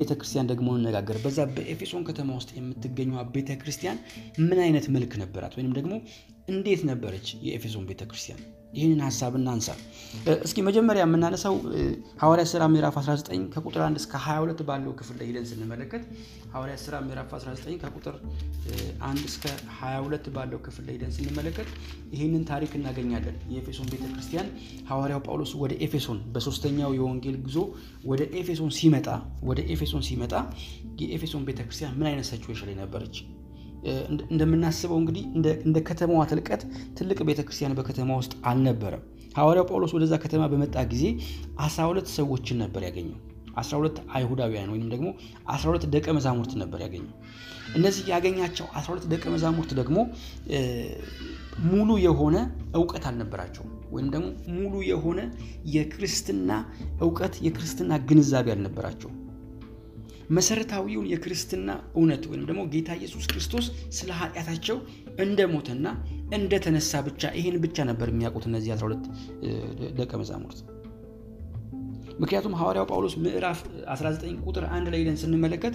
ቤተክርስቲያን ደግሞ እንነጋገር። በዛ በኤፌሶን ከተማ ውስጥ የምትገኘዋ ቤተክርስቲያን ምን አይነት መልክ ነበራት? ወይም ደግሞ እንዴት ነበረች የኤፌሶን ቤተክርስቲያን? ይህንን ሀሳብ እናንሳ። እስኪ መጀመሪያ የምናነሳው ሐዋርያ ሥራ ምዕራፍ 19 ከቁጥር 1 እስከ 22 ባለው ክፍል ላይ ሄደን ስንመለከት ሐዋርያ ሥራ ምዕራፍ 19 ከቁጥር 1 እስከ 22 ባለው ክፍል ላይ ሄደን ስንመለከት ይህንን ታሪክ እናገኛለን። የኤፌሶን ቤተክርስቲያን ሐዋርያው ጳውሎስ ወደ ኤፌሶን በሶስተኛው የወንጌል ጉዞ ወደ ኤፌሶን ሲመጣ ወደ ኤፌሶን ሲመጣ የኤፌሶን ቤተክርስቲያን ምን አይነት ሰችዌሽን ላይ ነበረች? እንደምናስበው እንግዲህ እንደ ከተማዋ ትልቀት ትልቅ ቤተክርስቲያን በከተማ ውስጥ አልነበረም። ሐዋርያው ጳውሎስ ወደዛ ከተማ በመጣ ጊዜ 12 ሰዎችን ነበር ያገኘው። 12 አይሁዳውያን ወይም ደግሞ 12 ደቀ መዛሙርት ነበር ያገኘው። እነዚህ ያገኛቸው 12 ደቀ መዛሙርት ደግሞ ሙሉ የሆነ እውቀት አልነበራቸውም። ወይም ደግሞ ሙሉ የሆነ የክርስትና እውቀት የክርስትና ግንዛቤ አልነበራቸውም። መሰረታዊውን የክርስትና እውነት ወይም ደግሞ ጌታ ኢየሱስ ክርስቶስ ስለ ኃጢአታቸው እንደሞተና እንደተነሳ ብቻ ይህን ብቻ ነበር የሚያውቁት እነዚህ 12 ደቀ መዛሙርት። ምክንያቱም ሐዋርያው ጳውሎስ ምዕራፍ 19 ቁጥር አንድ ላይ ሄደን ስንመለከት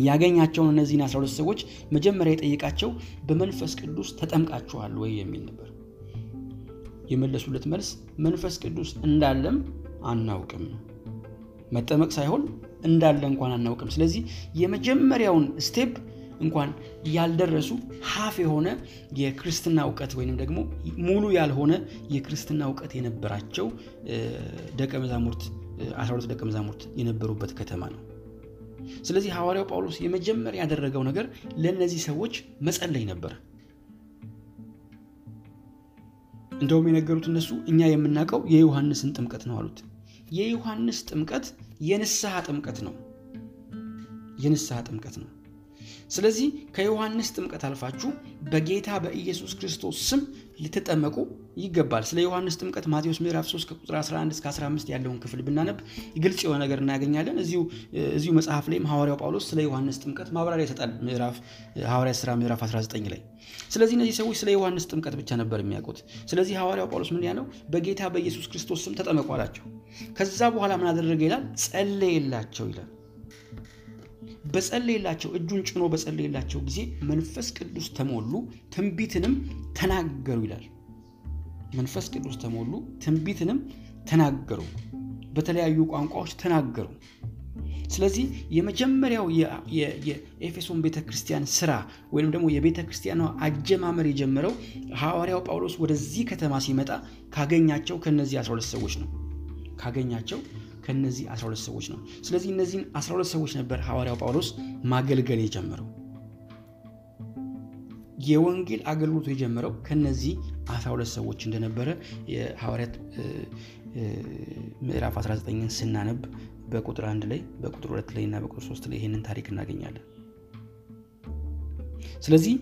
ያገኛቸውን እነዚህን 12 ሰዎች መጀመሪያ የጠየቃቸው በመንፈስ ቅዱስ ተጠምቃችኋል ወይ የሚል ነበር። የመለሱለት መልስ መንፈስ ቅዱስ እንዳለም አናውቅም መጠመቅ ሳይሆን እንዳለ እንኳን አናውቅም። ስለዚህ የመጀመሪያውን step እንኳን ያልደረሱ half የሆነ የክርስትና እውቀት ወይንም ደግሞ ሙሉ ያልሆነ የክርስትና እውቀት የነበራቸው ደቀ መዛሙርት 12 ደቀ መዛሙርት የነበሩበት ከተማ ነው። ስለዚህ ሐዋርያው ጳውሎስ የመጀመሪያ ያደረገው ነገር ለእነዚህ ሰዎች መጸለይ ነበር። እንደውም የነገሩት እነሱ እኛ የምናውቀው የዮሐንስን ጥምቀት ነው አሉት። የዮሐንስ ጥምቀት የንስሐ ጥምቀት ነው። የንስሐ ጥምቀት ነው። ስለዚህ ከዮሐንስ ጥምቀት አልፋችሁ በጌታ በኢየሱስ ክርስቶስ ስም ልትጠመቁ ይገባል። ስለ ዮሐንስ ጥምቀት ማቴዎስ ምዕራፍ 3 ከቁጥር 11 እስከ 15 ያለውን ክፍል ብናነብ ግልጽ የሆነ ነገር እናገኛለን። እዚሁ መጽሐፍ ላይም ሐዋርያው ጳውሎስ ስለ ዮሐንስ ጥምቀት ማብራሪያ ይሰጣል። ሐዋርያ ሥራ ምዕራፍ 19 ላይ። ስለዚህ እነዚህ ሰዎች ስለ ዮሐንስ ጥምቀት ብቻ ነበር የሚያውቁት። ስለዚህ ሐዋርያው ጳውሎስ ምን ያለው በጌታ በኢየሱስ ክርስቶስ ስም ተጠመቁ አላቸው። ከዛ በኋላ ምን አደረገ ይላል? ጸለየላቸው ይላል። በጸለየላቸው እጁን ጭኖ በጸለየላቸው ጊዜ መንፈስ ቅዱስ ተሞሉ፣ ትንቢትንም ተናገሩ ይላል። መንፈስ ቅዱስ ተሞሉ፣ ትንቢትንም ተናገሩ፣ በተለያዩ ቋንቋዎች ተናገሩ። ስለዚህ የመጀመሪያው የኤፌሶን ቤተ ክርስቲያን ስራ ወይም ደግሞ የቤተ ክርስቲያኗ አጀማመር የጀመረው ሐዋርያው ጳውሎስ ወደዚህ ከተማ ሲመጣ ካገኛቸው ከነዚህ 12 ሰዎች ነው ካገኛቸው ከነዚህ 12 ሰዎች ነው። ስለዚህ እነዚህን 12 ሰዎች ነበር ሐዋርያው ጳውሎስ ማገልገል የጀመረው። የወንጌል አገልግሎቱ የጀመረው ከነዚህ 12 ሰዎች እንደነበረ የሐዋርያት ምዕራፍ 19ን ስናነብ በቁጥር 1 ላይ በቁጥር 2 ላይ እና በቁጥር 3 ላይ ይህንን ታሪክ እናገኛለን። ስለዚህ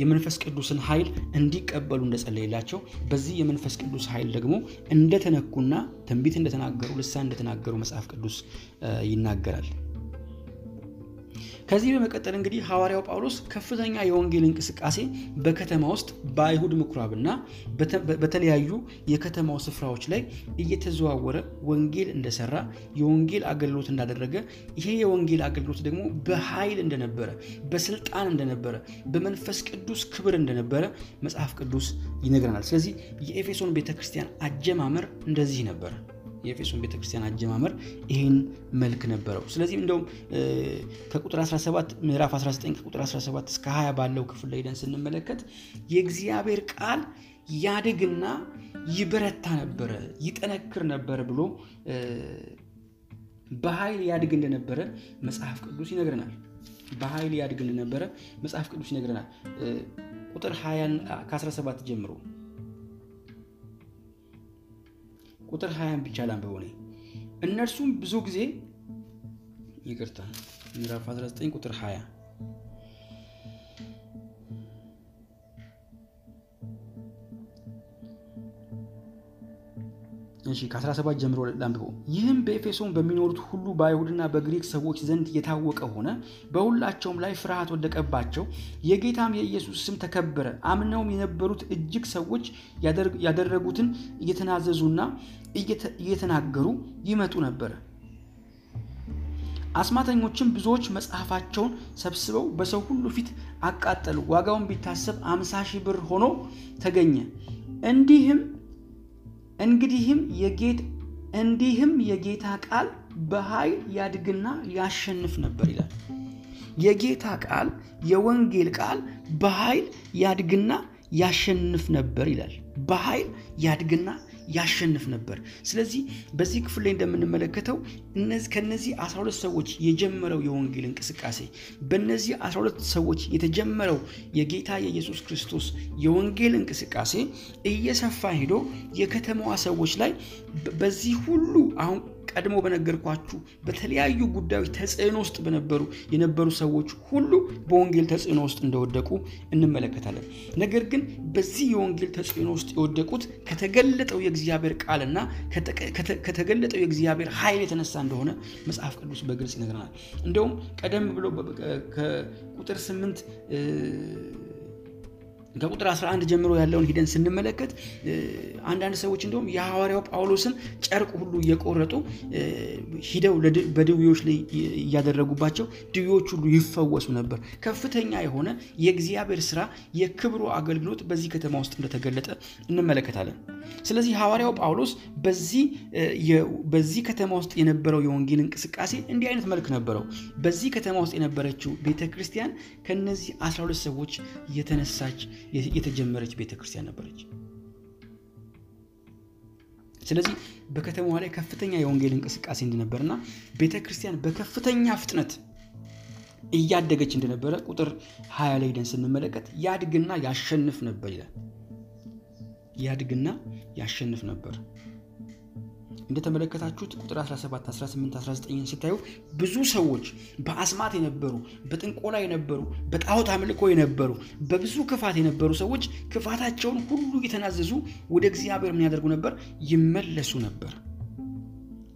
የመንፈስ ቅዱስን ኃይል እንዲቀበሉ እንደጸለየላቸው በዚህ የመንፈስ ቅዱስ ኃይል ደግሞ እንደተነኩና ትንቢት እንደተናገሩ ልሳን እንደተናገሩ መጽሐፍ ቅዱስ ይናገራል። ከዚህ በመቀጠል እንግዲህ ሐዋርያው ጳውሎስ ከፍተኛ የወንጌል እንቅስቃሴ በከተማ ውስጥ በአይሁድ ምኩራብና በተለያዩ የከተማው ስፍራዎች ላይ እየተዘዋወረ ወንጌል እንደሰራ የወንጌል አገልግሎት እንዳደረገ ይሄ የወንጌል አገልግሎት ደግሞ በኃይል እንደነበረ፣ በስልጣን እንደነበረ፣ በመንፈስ ቅዱስ ክብር እንደነበረ መጽሐፍ ቅዱስ ይነግረናል። ስለዚህ የኤፌሶን ቤተክርስቲያን አጀማመር እንደዚህ ነበረ። የኤፌሶን ቤተክርስቲያን አጀማመር ይህን መልክ ነበረው። ስለዚህ እንደውም ከቁጥር 17 ምዕራፍ 19 ከቁጥር 17 እስከ 20 ባለው ክፍል ላይ ሄደን ስንመለከት የእግዚአብሔር ቃል ያድግና ይበረታ ነበረ፣ ይጠነክር ነበረ ብሎ በኃይል ያድግ እንደነበረ መጽሐፍ ቅዱስ ይነግረናል። በኃይል ያድግ እንደነበረ መጽሐፍ ቅዱስ ይነግረናል። ቁጥር 20 ከ17 ጀምሮ ቁጥር 20 ብቻ ላንብበው እኔ። እነርሱም ብዙ ጊዜ ይቅርታ ምዕራፍ 19 ቁጥር 20 እሺ ከ17 ጀምሮ ላንብበው። ይህም በኤፌሶን በሚኖሩት ሁሉ በአይሁድና በግሪክ ሰዎች ዘንድ የታወቀ ሆነ፣ በሁላቸውም ላይ ፍርሃት ወደቀባቸው። የጌታም የኢየሱስ ስም ተከበረ። አምነውም የነበሩት እጅግ ሰዎች ያደረጉትን እየተናዘዙና እየተናገሩ ይመጡ ነበረ። አስማተኞችም ብዙዎች መጽሐፋቸውን ሰብስበው በሰው ሁሉ ፊት አቃጠሉ። ዋጋውን ቢታሰብ አምሳ ሺህ ብር ሆኖ ተገኘ። እንዲህም እንግዲህም የጌት እንዲህም የጌታ ቃል በኃይል ያድግና ያሸንፍ ነበር ይላል። የጌታ ቃል የወንጌል ቃል በኃይል ያድግና ያሸንፍ ነበር ይላል። በኃይል ያድግና ያሸንፍ ነበር። ስለዚህ በዚህ ክፍል ላይ እንደምንመለከተው ከነዚህ 12 ሰዎች የጀመረው የወንጌል እንቅስቃሴ በእነዚህ 12 ሰዎች የተጀመረው የጌታ የኢየሱስ ክርስቶስ የወንጌል እንቅስቃሴ እየሰፋ ሄዶ የከተማዋ ሰዎች ላይ በዚህ ሁሉ አሁን ቀድሞ በነገርኳችሁ በተለያዩ ጉዳዮች ተጽዕኖ ውስጥ በነበሩ የነበሩ ሰዎች ሁሉ በወንጌል ተጽዕኖ ውስጥ እንደወደቁ እንመለከታለን። ነገር ግን በዚህ የወንጌል ተጽዕኖ ውስጥ የወደቁት ከተገለጠው የእግዚአብሔር ቃልና ከተገለጠው የእግዚአብሔር ኃይል የተነሳ እንደሆነ መጽሐፍ ቅዱስ በግልጽ ይነግረናል። እንደውም ቀደም ብሎ ከቁጥር ስምንት ከቁጥር 11 ጀምሮ ያለውን ሂደን ስንመለከት አንዳንድ ሰዎች እንደውም የሐዋርያው ጳውሎስን ጨርቅ ሁሉ እየቆረጡ ሂደው በድዌዎች ላይ እያደረጉባቸው ድዌዎች ሁሉ ይፈወሱ ነበር። ከፍተኛ የሆነ የእግዚአብሔር ስራ፣ የክብሩ አገልግሎት በዚህ ከተማ ውስጥ እንደተገለጠ እንመለከታለን። ስለዚህ ሐዋርያው ጳውሎስ በዚህ ከተማ ውስጥ የነበረው የወንጌል እንቅስቃሴ እንዲህ አይነት መልክ ነበረው። በዚህ ከተማ ውስጥ የነበረችው ቤተ ክርስቲያን ከነዚህ 12 ሰዎች የተነሳች የተጀመረች ቤተ ክርስቲያን ነበረች። ስለዚህ በከተማዋ ላይ ከፍተኛ የወንጌል እንቅስቃሴ እንደነበርና ቤተ ክርስቲያን በከፍተኛ ፍጥነት እያደገች እንደነበረ ቁጥር 20 ላይ ደን ስንመለከት ያድግና ያሸንፍ ነበር ይላል። ያድግና ያሸንፍ ነበር። እንደተመለከታችሁት ቁጥር 17፣ 18፣ 19 ስታዩ ብዙ ሰዎች በአስማት የነበሩ በጥንቆላ የነበሩ በጣዖት አምልኮ የነበሩ በብዙ ክፋት የነበሩ ሰዎች ክፋታቸውን ሁሉ እየተናዘዙ ወደ እግዚአብሔር ምን ያደርጉ ነበር? ይመለሱ ነበር።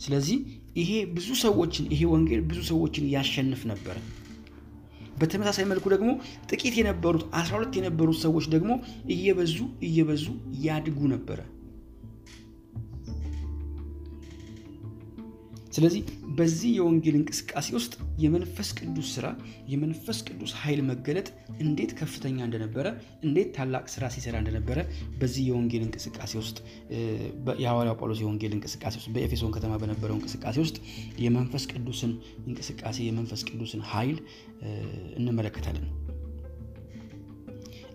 ስለዚህ ይሄ ብዙ ሰዎችን ይሄ ወንጌል ብዙ ሰዎችን ያሸንፍ ነበር። በተመሳሳይ መልኩ ደግሞ ጥቂት የነበሩት 12 የነበሩት ሰዎች ደግሞ እየበዙ እየበዙ ያድጉ ነበረ። ስለዚህ በዚህ የወንጌል እንቅስቃሴ ውስጥ የመንፈስ ቅዱስ ስራ የመንፈስ ቅዱስ ኃይል መገለጥ እንዴት ከፍተኛ እንደነበረ እንዴት ታላቅ ስራ ሲሰራ እንደነበረ በዚህ የወንጌል እንቅስቃሴ ውስጥ የሐዋርያው ጳውሎስ የወንጌል እንቅስቃሴ ውስጥ በኤፌሶን ከተማ በነበረው እንቅስቃሴ ውስጥ የመንፈስ ቅዱስን እንቅስቃሴ የመንፈስ ቅዱስን ኃይል እንመለከታለን።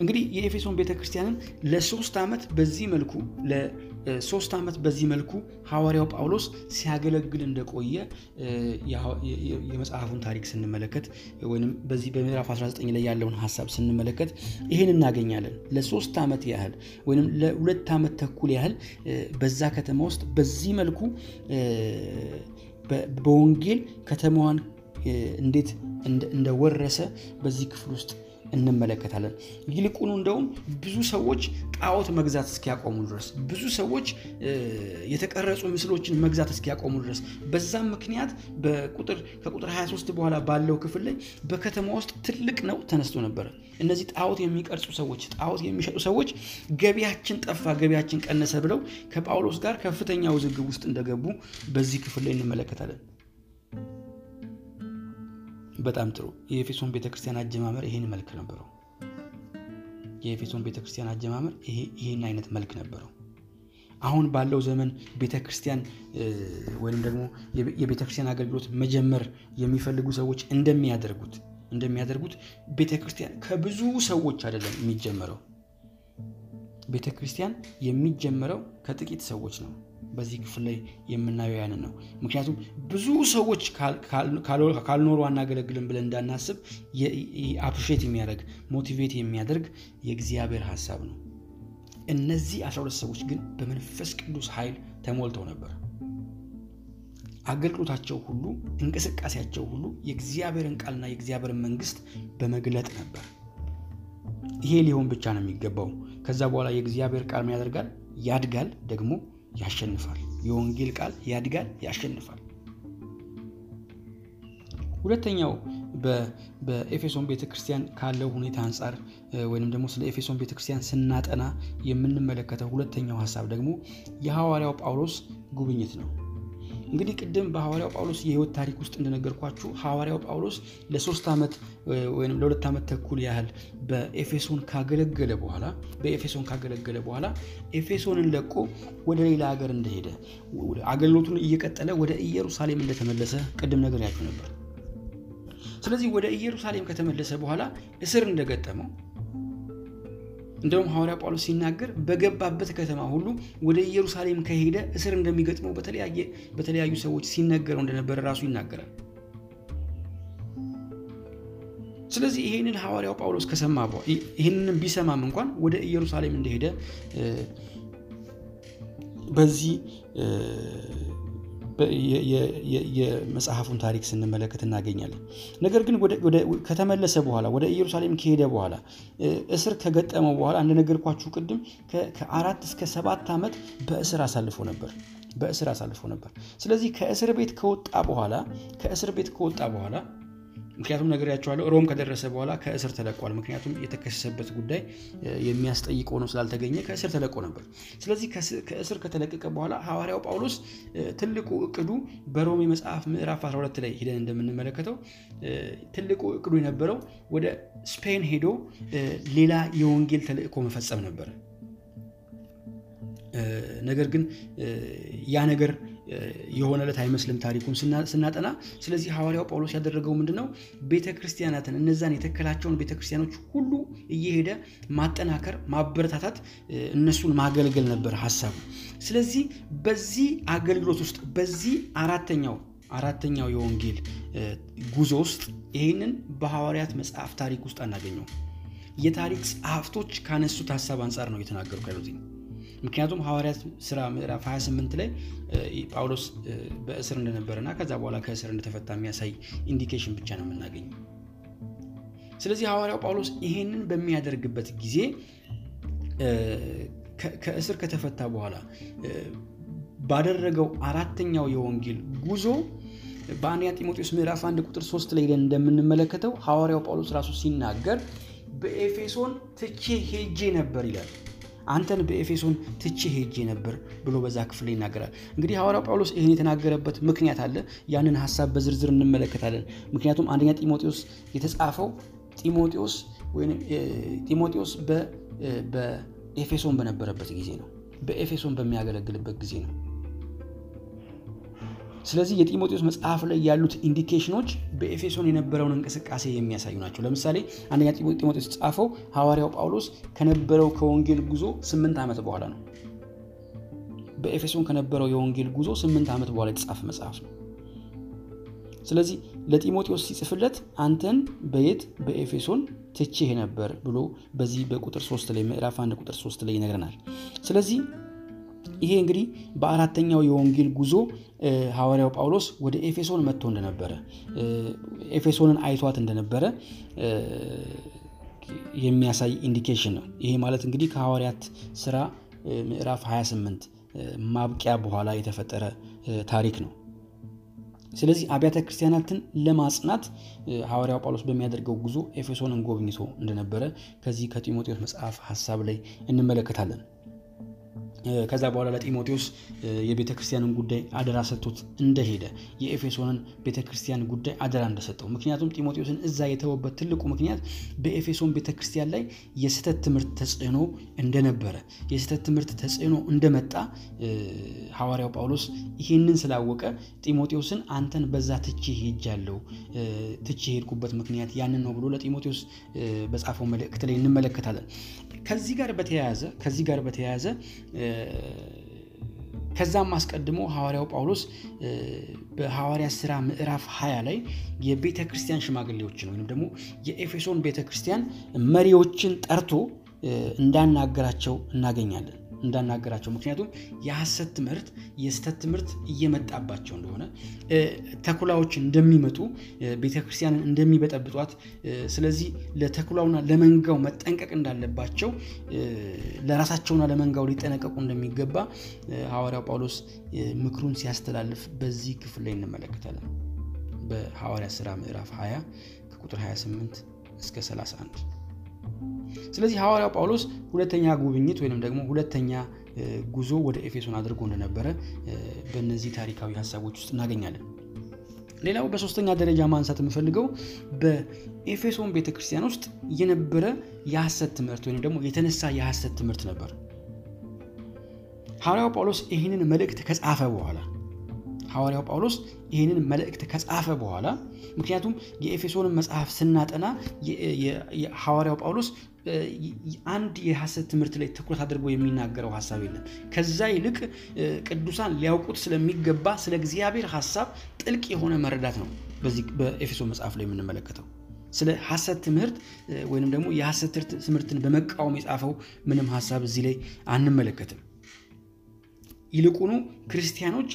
እንግዲህ የኤፌሶን ቤተክርስቲያንን ለሶስት ዓመት በዚህ መልኩ ለሶስት ዓመት በዚህ መልኩ ሐዋርያው ጳውሎስ ሲያገለግል እንደቆየ የመጽሐፉን ታሪክ ስንመለከት ወይም በዚህ በምዕራፍ 19 ላይ ያለውን ሀሳብ ስንመለከት ይህን እናገኛለን። ለሶስት ዓመት ያህል ወይም ለሁለት ዓመት ተኩል ያህል በዛ ከተማ ውስጥ በዚህ መልኩ በወንጌል ከተማዋን እንዴት እንደወረሰ በዚህ ክፍል ውስጥ እንመለከታለን። ይልቁኑ እንደውም ብዙ ሰዎች ጣዖት መግዛት እስኪያቆሙ ድረስ ብዙ ሰዎች የተቀረጹ ምስሎችን መግዛት እስኪያቆሙ ድረስ በዛም ምክንያት ከቁጥር 23 በኋላ ባለው ክፍል ላይ በከተማ ውስጥ ትልቅ ነው ተነስቶ ነበረ። እነዚህ ጣዖት የሚቀርጹ ሰዎች፣ ጣዖት የሚሸጡ ሰዎች ገቢያችን ጠፋ፣ ገቢያችን ቀነሰ ብለው ከጳውሎስ ጋር ከፍተኛ ውዝግብ ውስጥ እንደገቡ በዚህ ክፍል ላይ እንመለከታለን። በጣም ጥሩ። የኤፌሶን ቤተክርስቲያን አጀማመር ይህን መልክ ነበረው። የኤፌሶን ቤተክርስቲያን አጀማመር ይህን አይነት መልክ ነበረው። አሁን ባለው ዘመን ቤተክርስቲያን ወይም ደግሞ የቤተክርስቲያን አገልግሎት መጀመር የሚፈልጉ ሰዎች እንደሚያደርጉት እንደሚያደርጉት ቤተክርስቲያን ከብዙ ሰዎች አይደለም የሚጀመረው። ቤተክርስቲያን የሚጀመረው ከጥቂት ሰዎች ነው። በዚህ ክፍል ላይ የምናየው ያንን ነው። ምክንያቱም ብዙ ሰዎች ካልኖሩ አናገለግልም ብለን እንዳናስብ appreciate የሚያደርግ motivate የሚያደርግ የእግዚአብሔር ሀሳብ ነው። እነዚህ 12 ሰዎች ግን በመንፈስ ቅዱስ ኃይል ተሞልተው ነበር። አገልግሎታቸው ሁሉ፣ እንቅስቃሴያቸው ሁሉ የእግዚአብሔርን ቃልና የእግዚአብሔርን መንግስት በመግለጥ ነበር። ይሄ ሊሆን ብቻ ነው የሚገባው። ከዛ በኋላ የእግዚአብሔር ቃል ያድጋል? ያድጋል ደግሞ ያሸንፋል። የወንጌል ቃል ያድጋል፣ ያሸንፋል። ሁለተኛው በኤፌሶን ቤተክርስቲያን ካለው ሁኔታ አንጻር ወይም ደግሞ ስለ ኤፌሶን ቤተክርስቲያን ስናጠና የምንመለከተው ሁለተኛው ሀሳብ ደግሞ የሐዋርያው ጳውሎስ ጉብኝት ነው። እንግዲህ ቅድም በሐዋርያው ጳውሎስ የህይወት ታሪክ ውስጥ እንደነገርኳችሁ ሐዋርያው ጳውሎስ ለሶስት ዓመት ወይም ለሁለት ዓመት ተኩል ያህል በኤፌሶን ካገለገለ በኋላ በኤፌሶን ካገለገለ በኋላ ኤፌሶንን ለቆ ወደ ሌላ ሀገር እንደሄደ አገልግሎቱን እየቀጠለ ወደ ኢየሩሳሌም እንደተመለሰ ቅድም ነግሬያችሁ ነበር። ስለዚህ ወደ ኢየሩሳሌም ከተመለሰ በኋላ እስር እንደገጠመው እንደውም ሐዋርያ ጳውሎስ ሲናገር በገባበት ከተማ ሁሉ ወደ ኢየሩሳሌም ከሄደ እስር እንደሚገጥመው በተለያዩ ሰዎች ሲነገረው እንደነበረ ራሱ ይናገራል። ስለዚህ ይህንን ሐዋርያው ጳውሎስ ከሰማ ይህንን ቢሰማም እንኳን ወደ ኢየሩሳሌም እንደሄደ በዚህ የመጽሐፉን ታሪክ ስንመለከት እናገኛለን። ነገር ግን ከተመለሰ በኋላ ወደ ኢየሩሳሌም ከሄደ በኋላ እስር ከገጠመው በኋላ እንደነገርኳችሁ ቅድም ከአራት እስከ ሰባት ዓመት በእስር አሳልፎ ነበር በእስር አሳልፎ ነበር። ስለዚህ ከእስር ቤት ከወጣ በኋላ ከእስር ቤት ከወጣ በኋላ ምክንያቱም ነግሬያቸዋለሁ ሮም ከደረሰ በኋላ ከእስር ተለቋል። ምክንያቱም የተከሰሰበት ጉዳይ የሚያስጠይቅ ሆኖ ስላልተገኘ ከእስር ተለቆ ነበር። ስለዚህ ከእስር ከተለቀቀ በኋላ ሐዋርያው ጳውሎስ ትልቁ እቅዱ በሮሜ መጽሐፍ ምዕራፍ 12 ላይ ሄደን እንደምንመለከተው ትልቁ እቅዱ የነበረው ወደ ስፔን ሄዶ ሌላ የወንጌል ተልእኮ መፈጸም ነበር። ነገር ግን ያ ነገር የሆነለት አይመስልም ታሪኩን ስናጠና። ስለዚህ ሐዋርያው ጳውሎስ ያደረገው ምንድን ነው? ቤተ እነዛን የተከላቸውን ቤተ ክርስቲያኖች ሁሉ እየሄደ ማጠናከር፣ ማበረታታት፣ እነሱን ማገልገል ነበር ሀሳቡ። ስለዚህ በዚህ አገልግሎት ውስጥ በዚህ አራተኛው አራተኛው የወንጌል ጉዞ ውስጥ ይህንን በሐዋርያት መጽሐፍ ታሪክ ውስጥ አናገኘው። የታሪክ ጸሐፍቶች ካነሱት ሀሳብ አንጻር ነው እየተናገሩ ያሉት። ምክንያቱም ሐዋርያት ስራ ምዕራፍ 28 ላይ ጳውሎስ በእስር እንደነበረና ከዛ በኋላ ከእስር እንደተፈታ የሚያሳይ indication ብቻ ነው የምናገኘው። ስለዚህ ሐዋርያው ጳውሎስ ይሄንን በሚያደርግበት ጊዜ ከእስር ከተፈታ በኋላ ባደረገው አራተኛው የወንጌል ጉዞ በአንደኛ ጢሞቴዎስ ምዕራፍ 1 ቁጥር 3 ላይ እንደምንመለከተው ሐዋርያው ጳውሎስ ራሱ ሲናገር በኤፌሶን ትቼ ሄጄ ነበር ይላል። አንተን በኤፌሶን ትቼ ሄጄ ነበር ብሎ በዛ ክፍል ይናገራል። እንግዲህ ሐዋርያው ጳውሎስ ይህን የተናገረበት ምክንያት አለ። ያንን ሀሳብ በዝርዝር እንመለከታለን። ምክንያቱም አንደኛ ጢሞቴዎስ የተጻፈው ጢሞቴዎስ ወይም ጢሞቴዎስ በኤፌሶን በነበረበት ጊዜ ነው። በኤፌሶን በሚያገለግልበት ጊዜ ነው። ስለዚህ የጢሞቴዎስ መጽሐፍ ላይ ያሉት indication ኦች በኤፌሶን የነበረውን እንቅስቃሴ የሚያሳዩ ናቸው። ለምሳሌ አንደኛ ጢሞቴዎስ የተጻፈው ሐዋርያው ጳውሎስ ከነበረው ከወንጌል ጉዞ ስምንት ዓመት በኋላ ነው። በኤፌሶን ከነበረው የወንጌል ጉዞ ስምንት ዓመት በኋላ የተጻፈ መጽሐፍ ነው። ስለዚህ ለጢሞቴዎስ ሲጽፍለት አንተን በየት በኤፌሶን ትቼህ ነበር ብሎ በዚህ በቁጥር ሶስት ላይ ምዕራፍ አንድ ቁጥር ሶስት ላይ ይነግረናል። ስለዚህ ይሄ እንግዲህ በአራተኛው የወንጌል ጉዞ ሐዋርያው ጳውሎስ ወደ ኤፌሶን መጥቶ እንደነበረ ኤፌሶንን አይቷት እንደነበረ የሚያሳይ indication ነው። ይሄ ማለት እንግዲህ ከሐዋርያት ስራ ምዕራፍ 28 ማብቂያ በኋላ የተፈጠረ ታሪክ ነው። ስለዚህ አብያተ ክርስቲያናትን ለማጽናት ሐዋርያው ጳውሎስ በሚያደርገው ጉዞ ኤፌሶንን ጎብኝቶ እንደነበረ ከዚህ ከጢሞቴዎስ መጽሐፍ ሀሳብ ላይ እንመለከታለን። ከዛ በኋላ ለጢሞቴዎስ የቤተ ክርስቲያንን ጉዳይ አደራ ሰጥቶት እንደሄደ የኤፌሶንን ቤተ ክርስቲያን ጉዳይ አደራ እንደሰጠው። ምክንያቱም ጢሞቴዎስን እዛ የተወበት ትልቁ ምክንያት በኤፌሶን ቤተ ክርስቲያን ላይ የስህተት ትምህርት ተጽዕኖ እንደነበረ የስህተት ትምህርት ተጽዕኖ እንደመጣ ሐዋርያው ጳውሎስ ይህንን ስላወቀ ጢሞቴዎስን አንተን በዛ ትቼ ሄጃለሁ ትቼ ሄድኩበት ምክንያት ያንን ነው ብሎ ለጢሞቴዎስ በጻፈው መልእክት ላይ እንመለከታለን። ከዚህ ጋር በተያያዘ ከዚህ ጋር በተያያዘ ከዛም አስቀድሞ ሐዋርያው ጳውሎስ በሐዋርያ ስራ ምዕራፍ 20 ላይ የቤተ ክርስቲያን ሽማግሌዎችን ወይም ደግሞ የኤፌሶን ቤተ ክርስቲያን መሪዎችን ጠርቶ እንዳናገራቸው እናገኛለን እንዳናገራቸው። ምክንያቱም የሐሰት ትምህርት የስተት ትምህርት እየመጣባቸው እንደሆነ ተኩላዎች እንደሚመጡ ቤተክርስቲያንን እንደሚበጠብጧት ስለዚህ ለተኩላውና ለመንጋው መጠንቀቅ እንዳለባቸው ለራሳቸውና ለመንጋው ሊጠነቀቁ እንደሚገባ ሐዋርያው ጳውሎስ ምክሩን ሲያስተላልፍ በዚህ ክፍል ላይ እንመለከታለን። በሐዋርያ ስራ ምዕራፍ 20 ከቁጥር 28 እስከ 31 ስለዚህ ሐዋርያው ጳውሎስ ሁለተኛ ጉብኝት ወይም ደግሞ ሁለተኛ ጉዞ ወደ ኤፌሶን አድርጎ እንደነበረ በእነዚህ ታሪካዊ ሀሳቦች ውስጥ እናገኛለን። ሌላው በሶስተኛ ደረጃ ማንሳት የምፈልገው በኤፌሶን ቤተክርስቲያን ውስጥ የነበረ የሐሰት ትምህርት ወይም ደግሞ የተነሳ የሐሰት ትምህርት ነበር። ሐዋርያው ጳውሎስ ይህንን መልእክት ከጻፈ በኋላ ሐዋርያው ጳውሎስ ይህንን መልእክት ከጻፈ በኋላ ምክንያቱም የኤፌሶንን መጽሐፍ ስናጠና ሐዋርያው ጳውሎስ አንድ የሐሰት ትምህርት ላይ ትኩረት አድርጎ የሚናገረው ሀሳብ የለም። ከዛ ይልቅ ቅዱሳን ሊያውቁት ስለሚገባ ስለ እግዚአብሔር ሀሳብ ጥልቅ የሆነ መረዳት ነው በዚህ በኤፌሶን መጽሐፍ ላይ የምንመለከተው። ስለ ሐሰት ትምህርት ወይንም ደግሞ የሐሰት ትምህርትን በመቃወም የጻፈው ምንም ሀሳብ እዚህ ላይ አንመለከትም። ይልቁኑ ክርስቲያኖች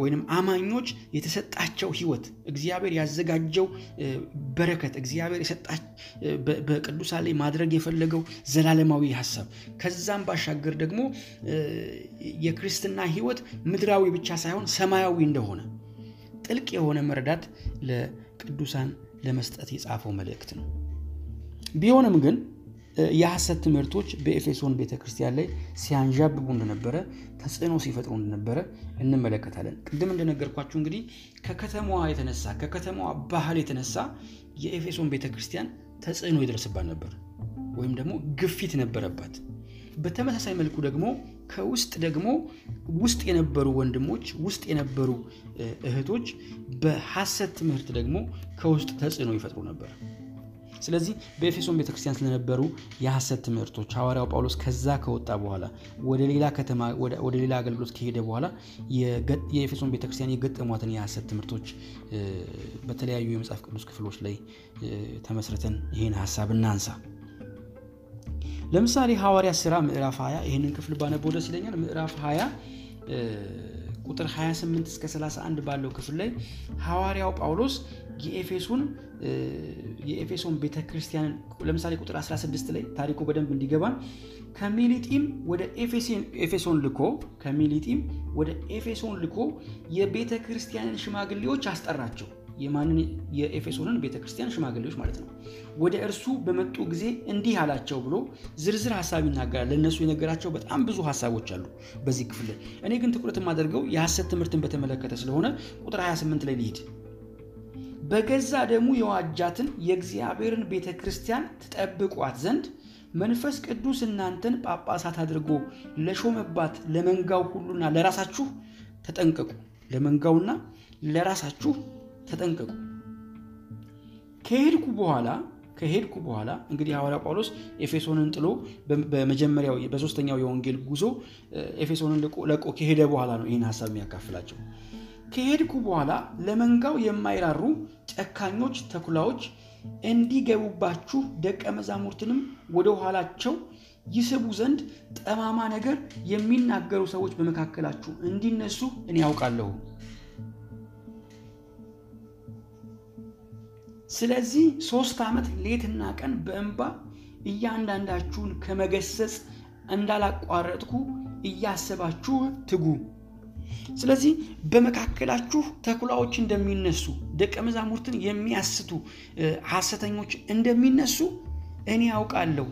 ወይም አማኞች የተሰጣቸው ሕይወት እግዚአብሔር ያዘጋጀው በረከት እግዚአብሔር በቅዱሳን ላይ ማድረግ የፈለገው ዘላለማዊ ሀሳብ ከዛም ባሻገር ደግሞ የክርስትና ሕይወት ምድራዊ ብቻ ሳይሆን ሰማያዊ እንደሆነ ጥልቅ የሆነ መረዳት ለቅዱሳን ለመስጠት የጻፈው መልእክት ነው። ቢሆንም ግን የሐሰት ትምህርቶች በኤፌሶን ቤተ ክርስቲያን ላይ ሲያንዣብቡ እንደነበረ ተጽዕኖ ሲፈጥሩ እንደነበረ እንመለከታለን። ቅድም እንደነገርኳችሁ እንግዲህ ከከተማዋ የተነሳ ከከተማዋ ባህል የተነሳ የኤፌሶን ቤተ ክርስቲያን ተጽዕኖ ይደርስባት ነበር፣ ወይም ደግሞ ግፊት ነበረባት። በተመሳሳይ መልኩ ደግሞ ከውስጥ ደግሞ ውስጥ የነበሩ ወንድሞች ውስጥ የነበሩ እህቶች በሐሰት ትምህርት ደግሞ ከውስጥ ተጽዕኖ ይፈጥሩ ነበር። ስለዚህ በኤፌሶን ቤተክርስቲያን ስለነበሩ የሐሰት ትምህርቶች ሐዋርያው ጳውሎስ ከዛ ከወጣ በኋላ ወደ ሌላ ከተማ ወደ ሌላ አገልግሎት ከሄደ በኋላ የኤፌሶን ቤተክርስቲያን የገጠሟትን የሐሰት ትምህርቶች በተለያዩ የመጽሐፍ ቅዱስ ክፍሎች ላይ ተመስርተን ይህን ሀሳብ እናንሳ። ለምሳሌ ሐዋርያ ሥራ ምዕራፍ 20 ይህንን ክፍል ባነበው ደስ ይለኛል። ምዕራፍ 20 ቁጥር 28 እስከ 31 ባለው ክፍል ላይ ሐዋርያው ጳውሎስ የኤፌሶን የኤፌሶን ቤተ ክርስቲያንን ለምሳሌ ቁጥር 16 ላይ ታሪኩ በደንብ እንዲገባን ከሚሊጢም ወደ ኤፌሶን ልኮ ከሚሊጢም ወደ ኤፌሶን ልኮ የቤተ ክርስቲያንን ሽማግሌዎች አስጠራቸው። የማንን የኤፌሶንን ቤተ ክርስቲያን ሽማግሌዎች ማለት ነው። ወደ እርሱ በመጡ ጊዜ እንዲህ አላቸው ብሎ ዝርዝር ሀሳብ ይናገራል። ለእነሱ የነገራቸው በጣም ብዙ ሀሳቦች አሉ በዚህ ክፍል እኔ ግን ትኩረት የማደርገው የሐሰት ትምህርትን በተመለከተ ስለሆነ ቁጥር 28 ላይ ልሂድ። በገዛ ደሙ የዋጃትን የእግዚአብሔርን ቤተ ክርስቲያን ትጠብቋት ዘንድ መንፈስ ቅዱስ እናንተን ጳጳሳት አድርጎ ለሾመባት ለመንጋው ሁሉና ለራሳችሁ ተጠንቀቁ። ለመንጋውና ለራሳችሁ ተጠንቀቁ። ከሄድኩ በኋላ ከሄድኩ በኋላ እንግዲህ ሐዋርያ ጳውሎስ ኤፌሶንን ጥሎ በመጀመሪያው በሶስተኛው የወንጌል ጉዞ ኤፌሶንን ለቆ ከሄደ በኋላ ነው ይህን ሀሳብ የሚያካፍላቸው። ከሄድኩ በኋላ ለመንጋው የማይራሩ ጨካኞች ተኩላዎች እንዲገቡባችሁ ደቀ መዛሙርትንም ወደ ኋላቸው ይስቡ ዘንድ ጠማማ ነገር የሚናገሩ ሰዎች በመካከላችሁ እንዲነሱ እኔ ያውቃለሁ። ስለዚህ ሶስት ዓመት ሌትና ቀን በእንባ እያንዳንዳችሁን ከመገሰጽ እንዳላቋረጥኩ እያሰባችሁ ትጉ። ስለዚህ በመካከላችሁ ተኩላዎች እንደሚነሱ ደቀ መዛሙርትን የሚያስቱ ሐሰተኞች እንደሚነሱ እኔ ያውቃለሁ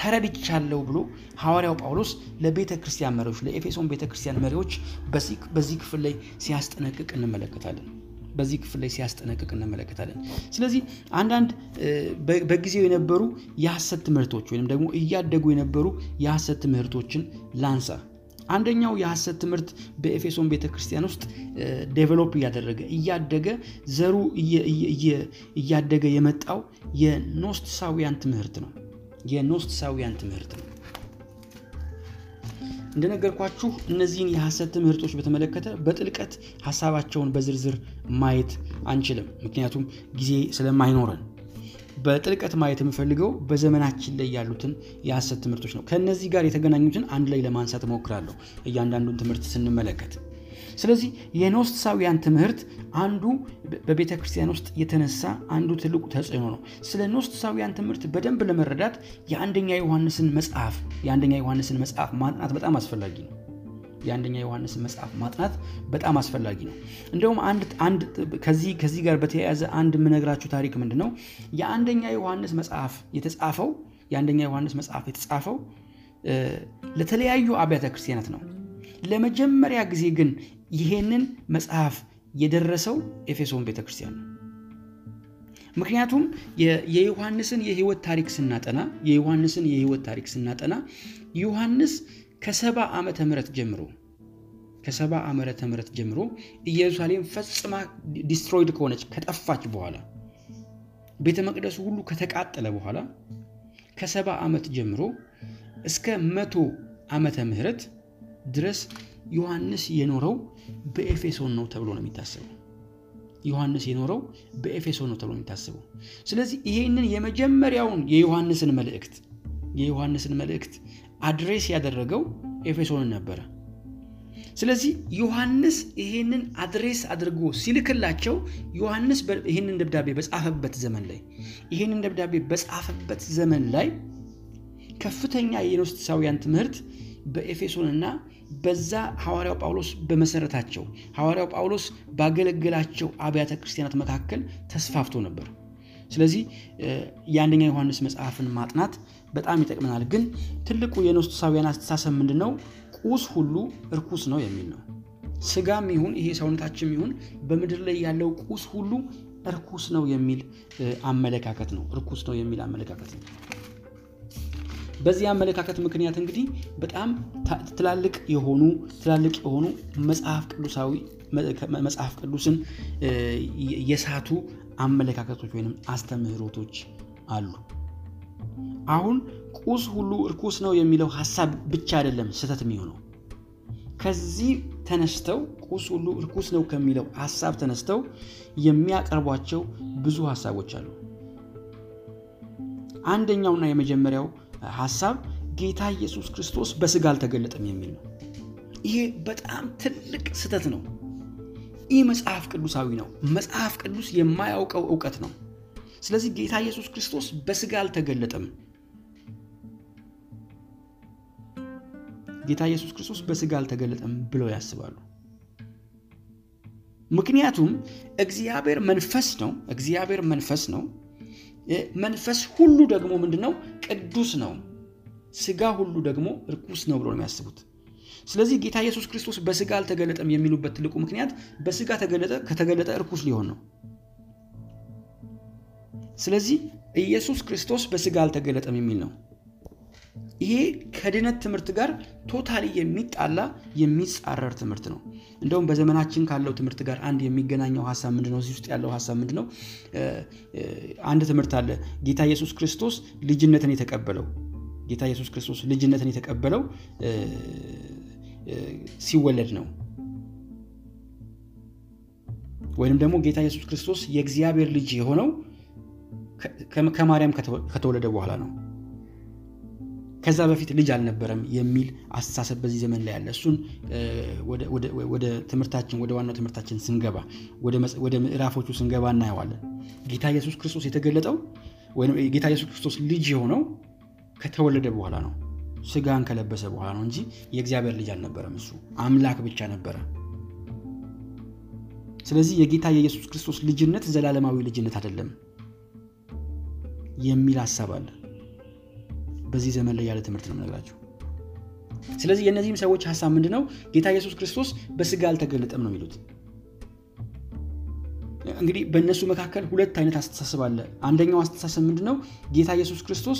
ተረድቻለሁ ብሎ ሐዋርያው ጳውሎስ ለቤተ ክርስቲያን መሪዎች ለኤፌሶን ቤተ ክርስቲያን መሪዎች በዚህ ክፍል ላይ ሲያስጠነቅቅ እንመለከታለን። በዚህ ክፍል ላይ ሲያስጠነቅቅ እንመለከታለን። ስለዚህ አንዳንድ በጊዜው የነበሩ የሐሰት ትምህርቶች ወይም ደግሞ እያደጉ የነበሩ የሐሰት ትምህርቶችን ላንሳ። አንደኛው የሐሰት ትምህርት በኤፌሶን ቤተ ክርስቲያን ውስጥ ዴቨሎፕ እያደረገ እያደገ ዘሩ እያደገ የመጣው የኖስትሳውያን ትምህርት ነው። የኖስትሳውያን ትምህርት ነው። እንደነገርኳችሁ እነዚህን የሐሰት ትምህርቶች በተመለከተ በጥልቀት ሀሳባቸውን በዝርዝር ማየት አንችልም፣ ምክንያቱም ጊዜ ስለማይኖረን። በጥልቀት ማየት የምፈልገው በዘመናችን ላይ ያሉትን የሐሰት ትምህርቶች ነው። ከእነዚህ ጋር የተገናኙትን አንድ ላይ ለማንሳት እሞክራለሁ እያንዳንዱን ትምህርት ስንመለከት። ስለዚህ የኖስትሳውያን ትምህርት አንዱ በቤተ ክርስቲያን ውስጥ የተነሳ አንዱ ትልቁ ተጽዕኖ ነው። ስለ ኖስትሳውያን ትምህርት በደንብ ለመረዳት የአንደኛ ዮሐንስን መጽሐፍ የአንደኛ ዮሐንስን መጽሐፍ ማጥናት በጣም አስፈላጊ ነው። የአንደኛ ዮሐንስን መጽሐፍ ማጥናት በጣም አስፈላጊ ነው። እንደውም አንድ ከዚህ ጋር በተያያዘ አንድ የምነግራችሁ ታሪክ ምንድን ነው? የአንደኛ ዮሐንስ መጽሐፍ የተጻፈው የአንደኛ ዮሐንስ መጽሐፍ የተጻፈው ለተለያዩ አብያተ ክርስቲያናት ነው። ለመጀመሪያ ጊዜ ግን ይሄንን መጽሐፍ የደረሰው ኤፌሶን ቤተክርስቲያን ነው። ምክንያቱም የዮሐንስን የህይወት ታሪክ ስናጠና የዮሐንስን የህይወት ታሪክ ስናጠና ዮሐንስ ከሰባ ዓመተ ምህረት ጀምሮ ከሰባ ዓመተ ምህረት ጀምሮ ኢየሩሳሌም ፈጽማ destroyed ከሆነች ከጠፋች በኋላ ቤተ መቅደሱ ሁሉ ከተቃጠለ በኋላ ከሰባ ዓመት ጀምሮ እስከ መቶ ዓመተ ምህረት ድረስ ዮሐንስ የኖረው በኤፌሶን ነው ተብሎ ነው የሚታሰበው። ዮሐንስ የኖረው በኤፌሶን ነው ተብሎ ነው ስለዚህ ይሄንን የመጀመሪያውን የዮሐንስን መልእክት የዮሐንስን መልእክት address ያደረገው ኤፌሶንን ነበረ። ስለዚህ ዮሐንስ ይሄንን address አድርጎ ሲልክላቸው ዮሐንስ ይህንን ደብዳቤ በጻፈበት ዘመን ላይ ይህንን ደብዳቤ በጻፈበት ዘመን ላይ ከፍተኛ የኖስቲሳውያን ትምህርት በኤፌሶንና በዛ ሐዋርያው ጳውሎስ በመሰረታቸው ሐዋርያው ጳውሎስ ባገለገላቸው አብያተ ክርስቲያናት መካከል ተስፋፍቶ ነበር። ስለዚህ የአንደኛ ዮሐንስ መጽሐፍን ማጥናት በጣም ይጠቅመናል። ግን ትልቁ የኖስቲሳውያን አስተሳሰብ ምንድን ነው? ቁስ ሁሉ እርኩስ ነው የሚል ነው። ስጋም ይሁን ይሄ ሰውነታችም ይሁን በምድር ላይ ያለው ቁስ ሁሉ እርኩስ ነው የሚል አመለካከት ነው። እርኩስ ነው የሚል አመለካከት ነው። በዚህ አመለካከት ምክንያት እንግዲህ በጣም ትላልቅ የሆኑ ትላልቅ የሆኑ መጽሐፍ ቅዱሳዊ መጽሐፍ ቅዱስን የሳቱ አመለካከቶች ወይም አስተምህሮቶች አሉ። አሁን ቁስ ሁሉ እርኩስ ነው የሚለው ሀሳብ ብቻ አይደለም ስህተት የሚሆነው። ከዚህ ተነስተው ቁስ ሁሉ እርኩስ ነው ከሚለው ሀሳብ ተነስተው የሚያቀርቧቸው ብዙ ሀሳቦች አሉ። አንደኛውና የመጀመሪያው ሀሳብ ጌታ ኢየሱስ ክርስቶስ በስጋ አልተገለጠም የሚል ነው። ይሄ በጣም ትልቅ ስህተት ነው። ይህ መጽሐፍ ቅዱሳዊ ነው። መጽሐፍ ቅዱስ የማያውቀው እውቀት ነው። ስለዚህ ጌታ ኢየሱስ ክርስቶስ በስጋ አልተገለጠም። ጌታ ኢየሱስ ክርስቶስ በስጋ አልተገለጠም ብለው ያስባሉ። ምክንያቱም እግዚአብሔር መንፈስ ነው። እግዚአብሔር መንፈስ ነው። መንፈስ ሁሉ ደግሞ ምንድን ነው? ቅዱስ ነው። ስጋ ሁሉ ደግሞ እርኩስ ነው ብሎ ነው የሚያስቡት። ስለዚህ ጌታ ኢየሱስ ክርስቶስ በስጋ አልተገለጠም የሚሉበት ትልቁ ምክንያት በስጋ ተገለጠ ከተገለጠ እርኩስ ሊሆን ነው። ስለዚህ ኢየሱስ ክርስቶስ በስጋ አልተገለጠም የሚል ነው። ይሄ ከድነት ትምህርት ጋር ቶታሊ የሚጣላ የሚጻረር ትምህርት ነው። እንደውም በዘመናችን ካለው ትምህርት ጋር አንድ የሚገናኘው ሀሳብ ምንድነው? እዚህ ውስጥ ያለው ሀሳብ ምንድነው? አንድ ትምህርት አለ። ጌታ ኢየሱስ ክርስቶስ ልጅነትን የተቀበለው ጌታ ኢየሱስ ክርስቶስ ልጅነትን የተቀበለው ሲወለድ ነው። ወይንም ደግሞ ጌታ ኢየሱስ ክርስቶስ የእግዚአብሔር ልጅ የሆነው ከማርያም ከተወለደ በኋላ ነው። ከዛ በፊት ልጅ አልነበረም የሚል አስተሳሰብ በዚህ ዘመን ላይ ያለ። እሱን ወደ ትምህርታችን ወደ ዋናው ትምህርታችን ስንገባ ወደ ምዕራፎቹ ስንገባ እናየዋለን። ጌታ ኢየሱስ ክርስቶስ የተገለጠው ወይም ጌታ ኢየሱስ ክርስቶስ ልጅ የሆነው ከተወለደ በኋላ ነው። ስጋን ከለበሰ በኋላ ነው እንጂ የእግዚአብሔር ልጅ አልነበረም። እሱ አምላክ ብቻ ነበረ። ስለዚህ የጌታ የኢየሱስ ክርስቶስ ልጅነት ዘላለማዊ ልጅነት አይደለም የሚል ሀሳብ አለ። በዚህ ዘመን ላይ ያለ ትምህርት ነው የምነግራቸው። ስለዚህ የእነዚህም ሰዎች ሀሳብ ምንድን ነው? ጌታ ኢየሱስ ክርስቶስ በስጋ አልተገለጠም ነው የሚሉት። እንግዲህ በእነሱ መካከል ሁለት አይነት አስተሳሰብ አለ። አንደኛው አስተሳሰብ ምንድን ነው? ጌታ ኢየሱስ ክርስቶስ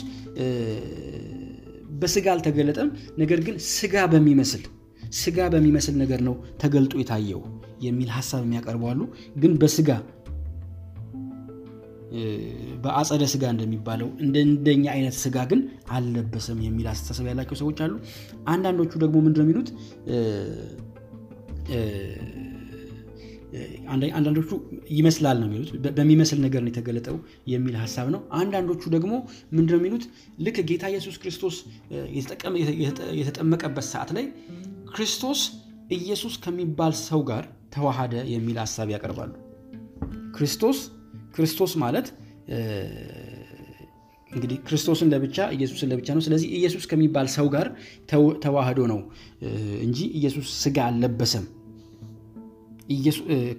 በስጋ አልተገለጠም፣ ነገር ግን ስጋ በሚመስል ስጋ በሚመስል ነገር ነው ተገልጦ የታየው የሚል ሀሳብ የሚያቀርቡ አሉ። ግን በስጋ በአጸደ ስጋ እንደሚባለው እንደኛ አይነት ስጋ ግን አልለበሰም የሚል አስተሳሰብ ያላቸው ሰዎች አሉ። አንዳንዶቹ ደግሞ ምንድን የሚሉት? አንዳንዶቹ ይመስላል ነው የሚሉት፣ በሚመስል ነገር ነው የተገለጠው የሚል ሀሳብ ነው። አንዳንዶቹ ደግሞ ምንድን ነው የሚሉት? ልክ ጌታ ኢየሱስ ክርስቶስ የተጠመቀበት ሰዓት ላይ ክርስቶስ ኢየሱስ ከሚባል ሰው ጋር ተዋሃደ የሚል ሀሳብ ያቀርባሉ። ክርስቶስ ክርስቶስ ማለት እንግዲህ ክርስቶስን ለብቻ ኢየሱስን ለብቻ ነው። ስለዚህ ኢየሱስ ከሚባል ሰው ጋር ተዋህዶ ነው እንጂ ኢየሱስ ስጋ አልለበሰም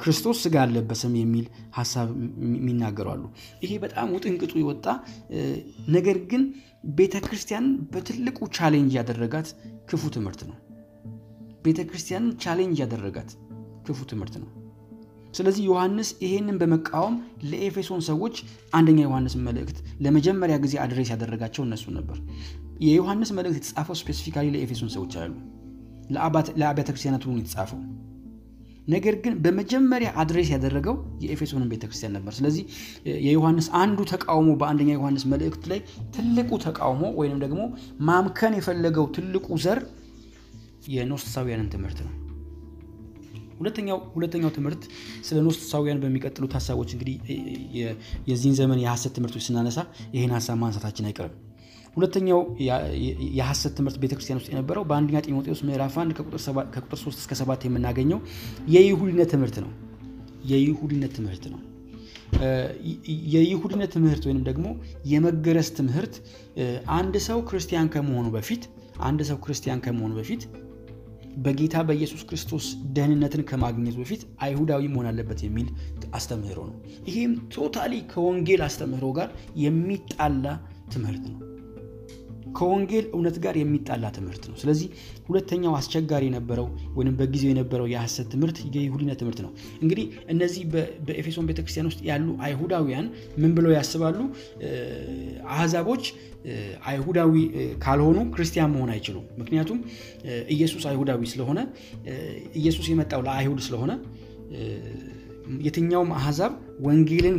ክርስቶስ ስጋ አልለበሰም የሚል ሀሳብ የሚናገሩ አሉ። ይሄ በጣም ውጥንቅጡ የወጣ ነገር ግን ቤተ ክርስቲያንን በትልቁ challenge ያደረጋት ክፉ ትምህርት ነው። ቤተ ክርስቲያንን challenge ያደረጋት ክፉ ትምህርት ነው። ስለዚህ ዮሐንስ ይሄንን በመቃወም ለኤፌሶን ሰዎች አንደኛ ዮሐንስ መልእክት ለመጀመሪያ ጊዜ address ያደረጋቸው እነሱ ነበር። የዮሐንስ መልእክት የተጻፈው specifically ለኤፌሶን ሰዎች አሉ፣ ለአብያተ ክርስቲያናት ሆኑ የተጻፈው ነገር ግን በመጀመሪያ address ያደረገው የኤፌሶንን ቤተክርስቲያን ነበር። ስለዚህ የዮሐንስ አንዱ ተቃውሞ በአንደኛ ዮሐንስ መልእክት ላይ ትልቁ ተቃውሞ ወይንም ደግሞ ማምከን የፈለገው ትልቁ ዘር የኖስቲሳውያንን ትምህርት ነው። ሁለተኛው ሁለተኛው ትምህርት ስለ ኖስቲሳውያን በሚቀጥሉት ሀሳቦች እንግዲህ የዚህን ዘመን የሐሰት ትምህርቶች ስናነሳ ይህን ሀሳብ ማንሳታችን አይቀርም። ሁለተኛው የሐሰት ትምህርት ቤተክርስቲያን ውስጥ የነበረው በአንደኛ ጢሞቴዎስ ምዕራፍ 1 ከቁጥር 3 እስከ 7 የምናገኘው የይሁዲነት ትምህርት ነው። የይሁዲነት ትምህርት ነው። የይሁዲነት ትምህርት ወይም ደግሞ የመገረዝ ትምህርት አንድ ሰው ክርስቲያን ከመሆኑ በፊት አንድ ሰው ክርስቲያን ከመሆኑ በፊት በጌታ በኢየሱስ ክርስቶስ ደህንነትን ከማግኘቱ በፊት አይሁዳዊ መሆን አለበት የሚል አስተምህሮ ነው። ይሄም ቶታሊ ከወንጌል አስተምህሮ ጋር የሚጣላ ትምህርት ነው። ከወንጌል እውነት ጋር የሚጣላ ትምህርት ነው። ስለዚህ ሁለተኛው አስቸጋሪ የነበረው ወይም በጊዜው የነበረው የሐሰት ትምህርት የይሁዲነት ትምህርት ነው። እንግዲህ እነዚህ በኤፌሶን ቤተክርስቲያን ውስጥ ያሉ አይሁዳውያን ምን ብለው ያስባሉ? አህዛቦች አይሁዳዊ ካልሆኑ ክርስቲያን መሆን አይችሉም። ምክንያቱም ኢየሱስ አይሁዳዊ ስለሆነ ኢየሱስ የመጣው ለአይሁድ ስለሆነ የትኛውም አህዛብ ወንጌልን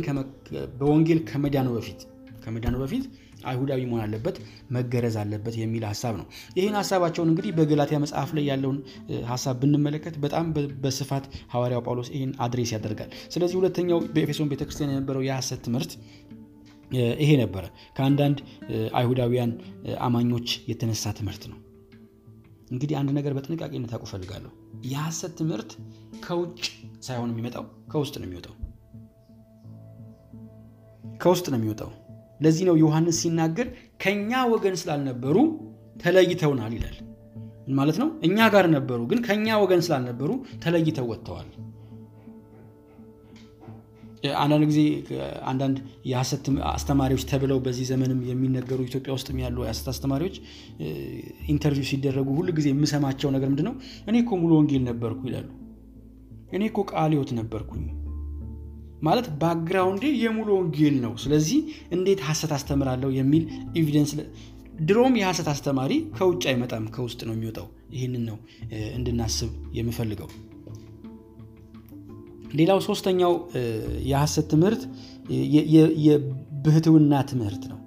በወንጌል ከመዳኑ በፊት ከመዳኑ በፊት አይሁዳዊ መሆን አለበት፣ መገረዝ አለበት የሚል ሀሳብ ነው። ይህን ሀሳባቸውን እንግዲህ በገላትያ መጽሐፍ ላይ ያለውን ሀሳብ ብንመለከት በጣም በስፋት ሐዋርያው ጳውሎስ ይህን address ያደርጋል። ስለዚህ ሁለተኛው በኤፌሶን ቤተክርስቲያን የነበረው የሐሰት ትምህርት ይሄ ነበረ። ከአንዳንድ አይሁዳውያን አማኞች የተነሳ ትምህርት ነው። እንግዲህ አንድ ነገር በጥንቃቄ እንድታውቁ እፈልጋለሁ። የሐሰት ትምህርት ከውጭ ሳይሆን የሚመጣው ከውስጥ ነው የሚወጣው ከውስጥ ነው የሚወጣው። ለዚህ ነው ዮሐንስ ሲናገር ከእኛ ወገን ስላልነበሩ ተለይተውናል ይላል። ማለት ነው እኛ ጋር ነበሩ፣ ግን ከእኛ ወገን ስላልነበሩ ተለይተው ወጥተዋል። አንዳንድ ጊዜ አንዳንድ የሐሰት አስተማሪዎች ተብለው በዚህ ዘመንም የሚነገሩ ኢትዮጵያ ውስጥ ያሉ የሐሰት አስተማሪዎች interview ሲደረጉ ሁል ጊዜ የምሰማቸው ነገር ምንድን ነው? እኔ እኮ ሙሉ ወንጌል ነበርኩ ይላሉ። እኔ እኮ ቃለ ሕይወት ነበርኩኝ ማለት background ኤ የሙሉ ወንጌል ነው። ስለዚህ እንዴት ሐሰት አስተምራለሁ የሚል evidence። ድሮም የሐሰት አስተማሪ ከውጭ አይመጣም፣ ከውስጥ ነው የሚወጣው። ይህንን ነው እንድናስብ የምፈልገው። ሌላው ሶስተኛው የሐሰት ትምህርት የብህትውና ትምህርት ነው።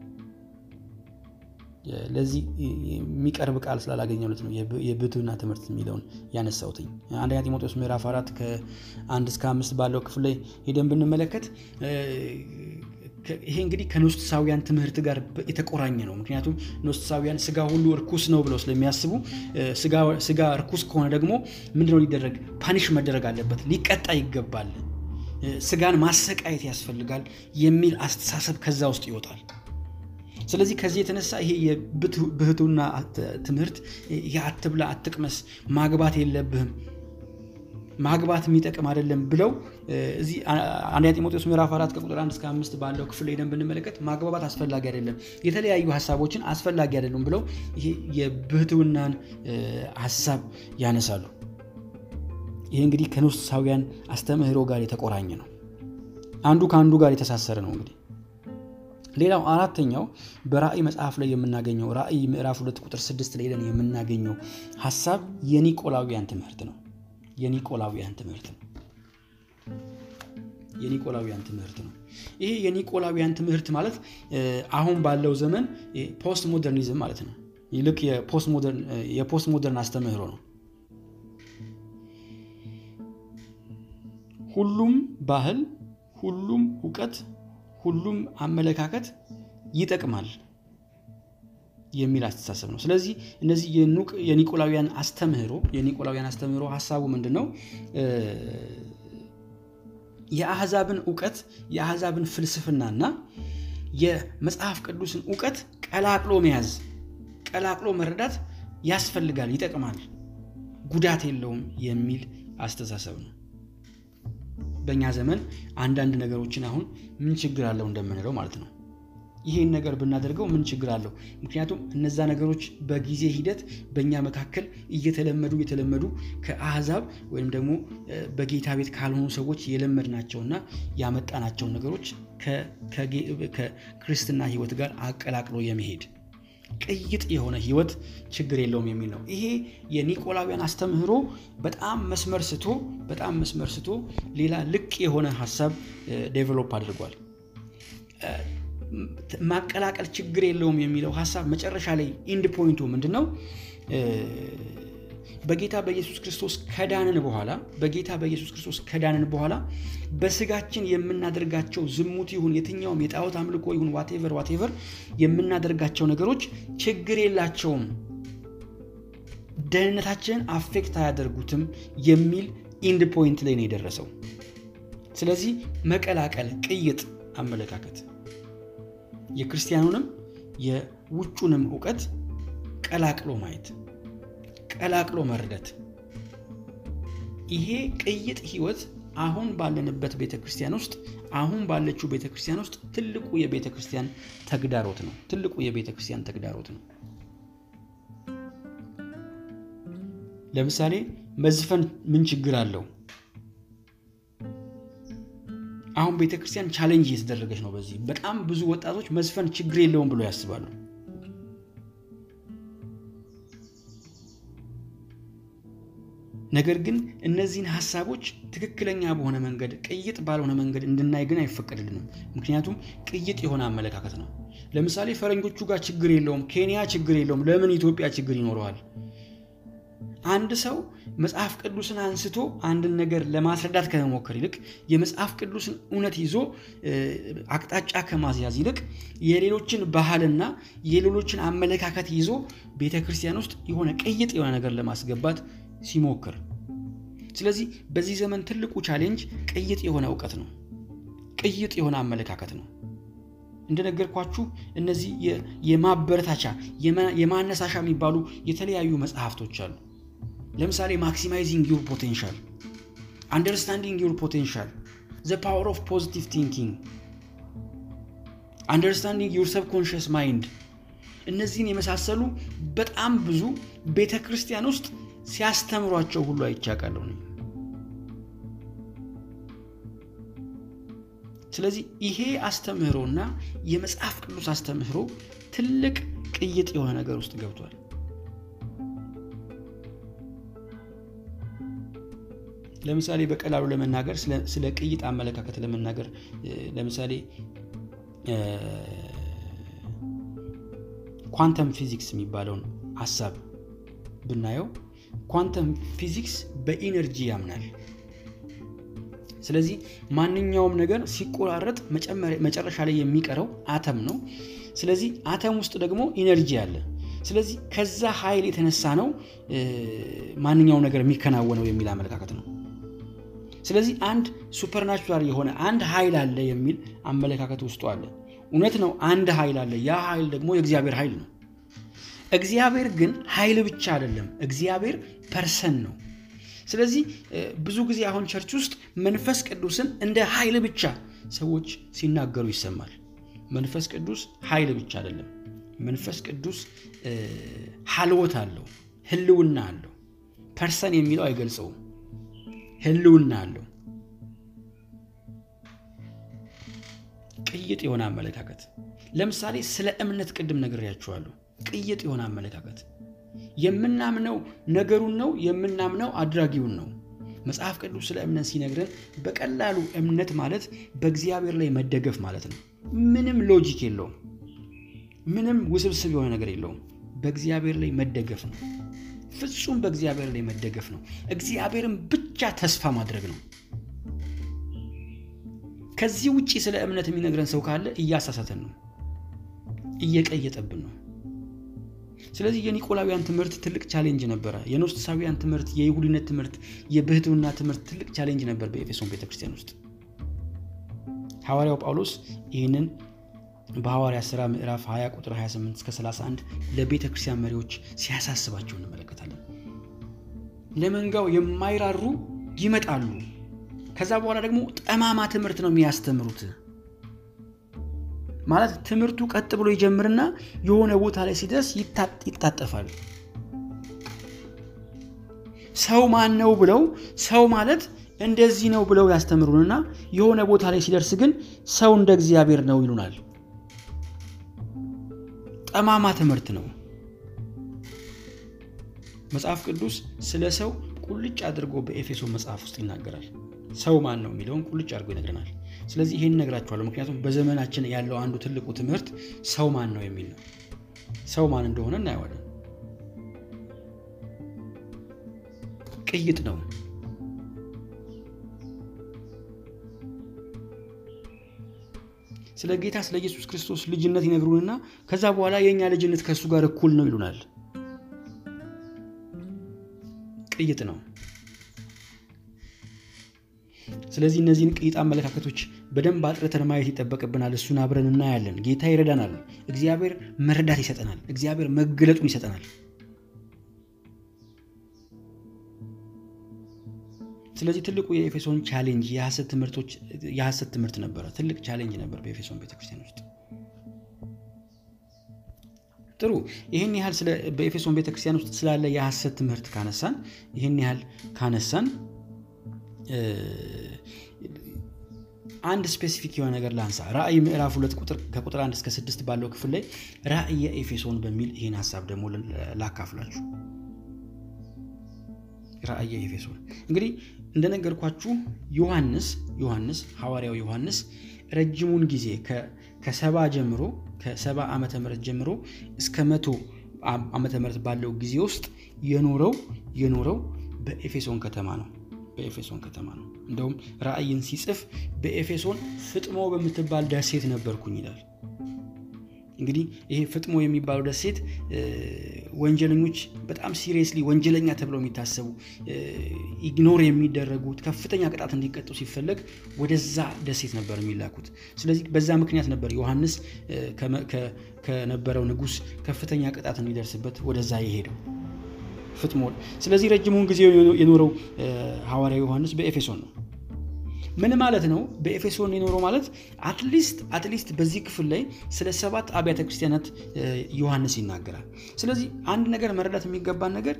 ለዚህ የሚቀርብ ቃል ስላላገኘሁት ነው የብህትውና ትምህርት የሚለውን ያነሳሁትኝ። አንደኛ ጢሞቴዎስ ምዕራፍ አራት ከአንድ እስከ አምስት ባለው ክፍል ላይ ሄደን ብንመለከት ይሄ እንግዲህ ከኖስጥሳውያን ትምህርት ጋር የተቆራኘ ነው። ምክንያቱም ኖስጥሳውያን ስጋ ሁሉ እርኩስ ነው ብለው ስለሚያስቡ ስጋ እርኩስ ከሆነ ደግሞ ምንድነው ሊደረግ ፓኒሽ መደረግ አለበት፣ ሊቀጣ ይገባል፣ ስጋን ማሰቃየት ያስፈልጋል የሚል አስተሳሰብ ከዛ ውስጥ ይወጣል። ስለዚህ ከዚህ የተነሳ ይሄ የብህትውና ትምህርት አትብላ፣ አትቅመስ፣ ማግባት የለብህም ማግባት የሚጠቅም አይደለም ብለው እዚህ አንደኛ ጢሞቴዎስ ምዕራፍ አራት ከቁጥር አንድ እስከ አምስት ባለው ክፍል ሄደን ብንመለከት ማግባባት አስፈላጊ አይደለም፣ የተለያዩ ሀሳቦችን አስፈላጊ አይደሉም ብለው ይሄ የብህትውናን ሀሳብ ያነሳሉ። ይሄ እንግዲህ ከኖስቲሳውያን አስተምህሮ ጋር የተቆራኘ ነው። አንዱ ከአንዱ ጋር የተሳሰረ ነው። እንግዲህ ሌላው አራተኛው በራእይ መጽሐፍ ላይ የምናገኘው ራእይ ምዕራፍ ሁለት ቁጥር ስድስት ላይ ሄደን የምናገኘው ሀሳብ የኒቆላውያን ትምህርት ነው። የኒቆላውያን ትምህርት ነው። የኒቆላውያን ትምህርት ነው። ይሄ የኒቆላውያን ትምህርት ማለት አሁን ባለው ዘመን post modernism ማለት ነው። ይልቅ የፖስት ሞደርን አስተምህሮ ነው። ሁሉም ባህል፣ ሁሉም እውቀት፣ ሁሉም አመለካከት ይጠቅማል የሚል አስተሳሰብ ነው። ስለዚህ እነዚህ የኒቆላውያን አስተምህሮ የኒቆላውያን አስተምህሮ ሀሳቡ ምንድን ነው? የአህዛብን እውቀት የአህዛብን ፍልስፍናና የመጽሐፍ ቅዱስን እውቀት ቀላቅሎ መያዝ ቀላቅሎ መረዳት ያስፈልጋል፣ ይጠቅማል፣ ጉዳት የለውም የሚል አስተሳሰብ ነው። በእኛ ዘመን አንዳንድ ነገሮችን አሁን ምን ችግር አለው እንደምንለው ማለት ነው። ይሄን ነገር ብናደርገው ምን ችግር አለው? ምክንያቱም እነዛ ነገሮች በጊዜ ሂደት በእኛ መካከል እየተለመዱ እየተለመዱ ከአህዛብ ወይም ደግሞ በጌታ ቤት ካልሆኑ ሰዎች የለመድናቸውና ያመጣናቸውን ነገሮች ከክርስትና ሕይወት ጋር አቀላቅሎ የመሄድ ቅይጥ የሆነ ህይወት ችግር የለውም የሚል ነው። ይሄ የኒቆላውያን አስተምህሮ በጣም መስመር ስቶ በጣም መስመር ስቶ ሌላ ልቅ የሆነ ሀሳብ develop አድርጓል። ማቀላቀል ችግር የለውም የሚለው ሀሳብ መጨረሻ ላይ end point ኡ ምንድን ነው? በጌታ በኢየሱስ ክርስቶስ ከዳንን በኋላ በጌታ በኢየሱስ ክርስቶስ ከዳንን በኋላ በስጋችን የምናደርጋቸው ዝሙት ይሁን የትኛውም የጣዖት አምልኮ ይሁን whatever whatever የምናደርጋቸው ነገሮች ችግር የላቸውም፣ ደህንነታችንን affect አያደርጉትም የሚል end point ላይ ነው የደረሰው። ስለዚህ መቀላቀል፣ ቅይጥ አመለካከት የክርስቲያኑንም የውጩንም እውቀት ቀላቅሎ ማየት ቀላቅሎ መረዳት። ይሄ ቅይጥ ህይወት አሁን ባለንበት ቤተ ክርስቲያን ውስጥ አሁን ባለችው ቤተ ክርስቲያን ውስጥ ትልቁ የቤተ ክርስቲያን ተግዳሮት ነው። ትልቁ የቤተ ክርስቲያን ተግዳሮት ነው። ለምሳሌ መዝፈን ምን ችግር አለው? አሁን ቤተ ክርስቲያን challenge እየተደረገች ነው። በዚህ በጣም ብዙ ወጣቶች መዝፈን ችግር የለውም ብሎ ያስባሉ። ነገር ግን እነዚህን ሀሳቦች ትክክለኛ በሆነ መንገድ ቅይጥ ባልሆነ መንገድ እንድናይ ግን አይፈቀድልንም። ምክንያቱም ቅይጥ የሆነ አመለካከት ነው። ለምሳሌ ፈረንጆቹ ጋር ችግር የለውም፣ ኬንያ ችግር የለውም፣ ለምን ኢትዮጵያ ችግር ይኖረዋል? አንድ ሰው መጽሐፍ ቅዱስን አንስቶ አንድን ነገር ለማስረዳት ከመሞከር ይልቅ የመጽሐፍ ቅዱስን እውነት ይዞ አቅጣጫ ከማስያዝ ይልቅ የሌሎችን ባህልና የሌሎችን አመለካከት ይዞ ቤተ ክርስቲያን ውስጥ የሆነ ቅይጥ የሆነ ነገር ለማስገባት ሲሞክር ስለዚህ በዚህ ዘመን ትልቁ challenge ቅይጥ የሆነ እውቀት ነው። ቅይጥ የሆነ አመለካከት ነው። እንደነገርኳችሁ እነዚህ የማበረታቻ የማነሳሻ የሚባሉ የተለያዩ መጽሐፍቶች አሉ። ለምሳሌ maximizing your potential፣ understanding your potential፣ the power of positive thinking፣ understanding your subconscious mind እነዚህን የመሳሰሉ በጣም ብዙ ቤተ ክርስቲያን ውስጥ ሲያስተምሯቸው ሁሉ አይቻቃለሁ ነው። ስለዚህ ይሄ አስተምህሮና የመጽሐፍ ቅዱስ አስተምህሮ ትልቅ ቅይጥ የሆነ ነገር ውስጥ ገብቷል። ለምሳሌ በቀላሉ ለመናገር ስለ ቅይጥ አመለካከት ለመናገር ለምሳሌ quantum physics የሚባለውን ሀሳብ ብናየው quantum physics በ energy ያምናል። ስለዚህ ማንኛውም ነገር ሲቆራረጥ መጨረሻ ላይ የሚቀረው አተም ነው። ስለዚህ አተም ውስጥ ደግሞ energy አለ። ስለዚህ ከዛ ኃይል የተነሳ ነው ማንኛውም ነገር የሚከናወነው የሚል አመለካከት ነው። ስለዚህ አንድ supernatural የሆነ አንድ ኃይል አለ የሚል አመለካከት ውስጡ አለ። እውነት ነው፣ አንድ ኃይል አለ። ያ ኃይል ደግሞ የእግዚአብሔር ኃይል ነው። እግዚአብሔር ግን ኃይል ብቻ አይደለም፣ እግዚአብሔር person ነው። ስለዚህ ብዙ ጊዜ አሁን church ውስጥ መንፈስ ቅዱስን እንደ ኃይል ብቻ ሰዎች ሲናገሩ ይሰማል። መንፈስ ቅዱስ ኃይል ብቻ አይደለም። መንፈስ ቅዱስ ሀልወት አለው፣ ህልውና አለው። person የሚለው አይገልጸውም፣ ህልውና አለው። ቅይጥ የሆነ አመለካከት ለምሳሌ ስለ እምነት ቅድም ነግሬያችኋለሁ። ቅይጥ የሆነ አመለካከት የምናምነው ነገሩን ነው፣ የምናምነው አድራጊውን ነው። መጽሐፍ ቅዱስ ስለ እምነት ሲነግረን በቀላሉ እምነት ማለት በእግዚአብሔር ላይ መደገፍ ማለት ነው። ምንም logic የለውም። ምንም ውስብስብ የሆነ ነገር የለውም። በእግዚአብሔር ላይ መደገፍ ነው። ፍጹም በእግዚአብሔር ላይ መደገፍ ነው። እግዚአብሔርን ብቻ ተስፋ ማድረግ ነው። ከዚህ ውጭ ስለ እምነት የሚነግረን ሰው ካለ እያሳሳተን ነው፣ እየቀየጠብን ነው። ስለዚህ የኒቆላውያን ትምህርት ትልቅ challenge ነበረ። የኖስቲሳውያን ትምህርት፣ የይሁዲነት ትምህርት፣ የብህትውና ትምህርት ትልቅ challenge ነበር በኤፌሶን ቤተክርስቲያን ውስጥ። ሐዋርያው ጳውሎስ ይህንን በሐዋርያ ሥራ ምዕራፍ 20 ቁጥር 28 እስከ 31 ለቤተ ክርስቲያን መሪዎች ሲያሳስባቸው እንመለከታለን። ለመንጋው የማይራሩ ይመጣሉ፣ ከዛ በኋላ ደግሞ ጠማማ ትምህርት ነው የሚያስተምሩት። ማለት ትምህርቱ ቀጥ ብሎ ይጀምርና የሆነ ቦታ ላይ ሲደርስ ይታጠፋል። ሰው ማን ነው ብለው ሰው ማለት እንደዚህ ነው ብለው ያስተምሩንና የሆነ ቦታ ላይ ሲደርስ ግን ሰው እንደ እግዚአብሔር ነው ይሉናል። ጠማማ ትምህርት ነው። መጽሐፍ ቅዱስ ስለ ሰው ቁልጭ አድርጎ በኤፌሶን መጽሐፍ ውስጥ ይናገራል። ሰው ማን ነው የሚለውን ቁልጭ አድርጎ ይነግረናል። ስለዚህ ይሄን እነግራችኋለሁ፣ ምክንያቱም በዘመናችን ያለው አንዱ ትልቁ ትምህርት ሰው ማን ነው የሚል ነው። ሰው ማን እንደሆነ እናየዋለን። ቅይጥ ነው። ስለ ጌታ ስለ ኢየሱስ ክርስቶስ ልጅነት ይነግሩንና ከዛ በኋላ የእኛ ልጅነት ከእሱ ጋር እኩል ነው ይሉናል። ቅይጥ ነው። ስለዚህ እነዚህን ቅይጥ አመለካከቶች በደንብ አጥርተን ማየት ይጠበቅብናል። እሱን አብረን እናያለን። ጌታ ይረዳናል። እግዚአብሔር መረዳት ይሰጠናል። እግዚአብሔር መገለጡን ይሰጠናል። ስለዚህ ትልቁ የኤፌሶን challenge የሐሰት ትምህርት ነበረ። ትልቅ challenge ነበር በኤፌሶን ቤተክርስቲያን ውስጥ። ጥሩ ይህን ያህል በኤፌሶን ቤተክርስቲያን ውስጥ ስላለ የሐሰት ትምህርት ካነሳን ይህን ያህል ካነሳን አንድ specific የሆነ ነገር ላንሳ። ራእይ ምዕራፍ ሁለት ከቁጥር አንድ እስከ ስድስት ባለው ክፍል ላይ ራእየ ኤፌሶን በሚል ይህን ሀሳብ ደግሞ ላካፍላችሁ። ራእየ ኤፌሶን እንግዲህ እንደነገርኳችሁ ዮሐንስ ዮሐንስ ሐዋርያው ዮሐንስ ረጅሙን ጊዜ ከሰባ ጀምሮ ከሰባ ዓመተ ምህረት ጀምሮ እስከ መቶ ዓመተ ምህረት ባለው ጊዜ ውስጥ የኖረው የኖረው በኤፌሶን ከተማ ነው። በኤፌሶን ከተማ ነው። እንደውም ራእይን ሲጽፍ በኤፌሶን ፍጥሞ በምትባል ደሴት ነበርኩኝ ይላል። እንግዲህ ይሄ ፍጥሞ የሚባለው ደሴት ወንጀለኞች በጣም seriously ወንጀለኛ ተብለው የሚታሰቡ ignore የሚደረጉት ከፍተኛ ቅጣት እንዲቀጡ ሲፈለግ ወደዛ ደሴት ነበር የሚላኩት። ስለዚህ በዛ ምክንያት ነበር ዮሐንስ ከነበረው ንጉሥ ከፍተኛ ቅጣት እንዲደርስበት ወደዛ የሄደው ፍጥሞ። ስለዚህ ረጅሙን ጊዜ የኖረው ሐዋርያ ዮሐንስ በኤፌሶን ነው። ምን ማለት ነው? በኤፌሶን የኖረው ማለት at least at least በዚህ ክፍል ላይ ስለ ሰባት አብያተ ክርስቲያናት ዮሐንስ ይናገራል። ስለዚህ አንድ ነገር መረዳት የሚገባን ነገር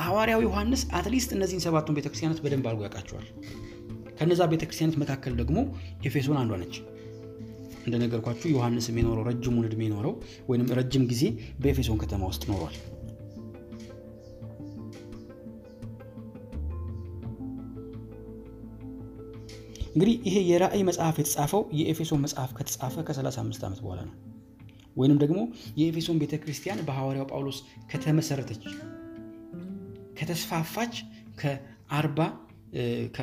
ሐዋርያው ዮሐንስ at least እነዚህን ሰባቱን ቤተክርስቲያናት በደንብ አድርጎ ያውቃቸዋል። ከነዛ ቤተክርስቲያናት መካከል ደግሞ ኤፌሶን አንዷ ነች። እንደነገርኳችሁ ዮሐንስም የኖረው ረጅሙን ዕድሜ ኖረው ወይም ረጅም ጊዜ በኤፌሶን ከተማ ውስጥ ኖሯል። እንግዲህ ይሄ የራእይ መጽሐፍ የተጻፈው የኤፌሶን መጽሐፍ ከተጻፈ ከ35 ዓመት በኋላ ነው። ወይንም ደግሞ የኤፌሶን ቤተ ክርስቲያን በሐዋርያው ጳውሎስ ከተመሰረተች ከተስፋፋች ከ42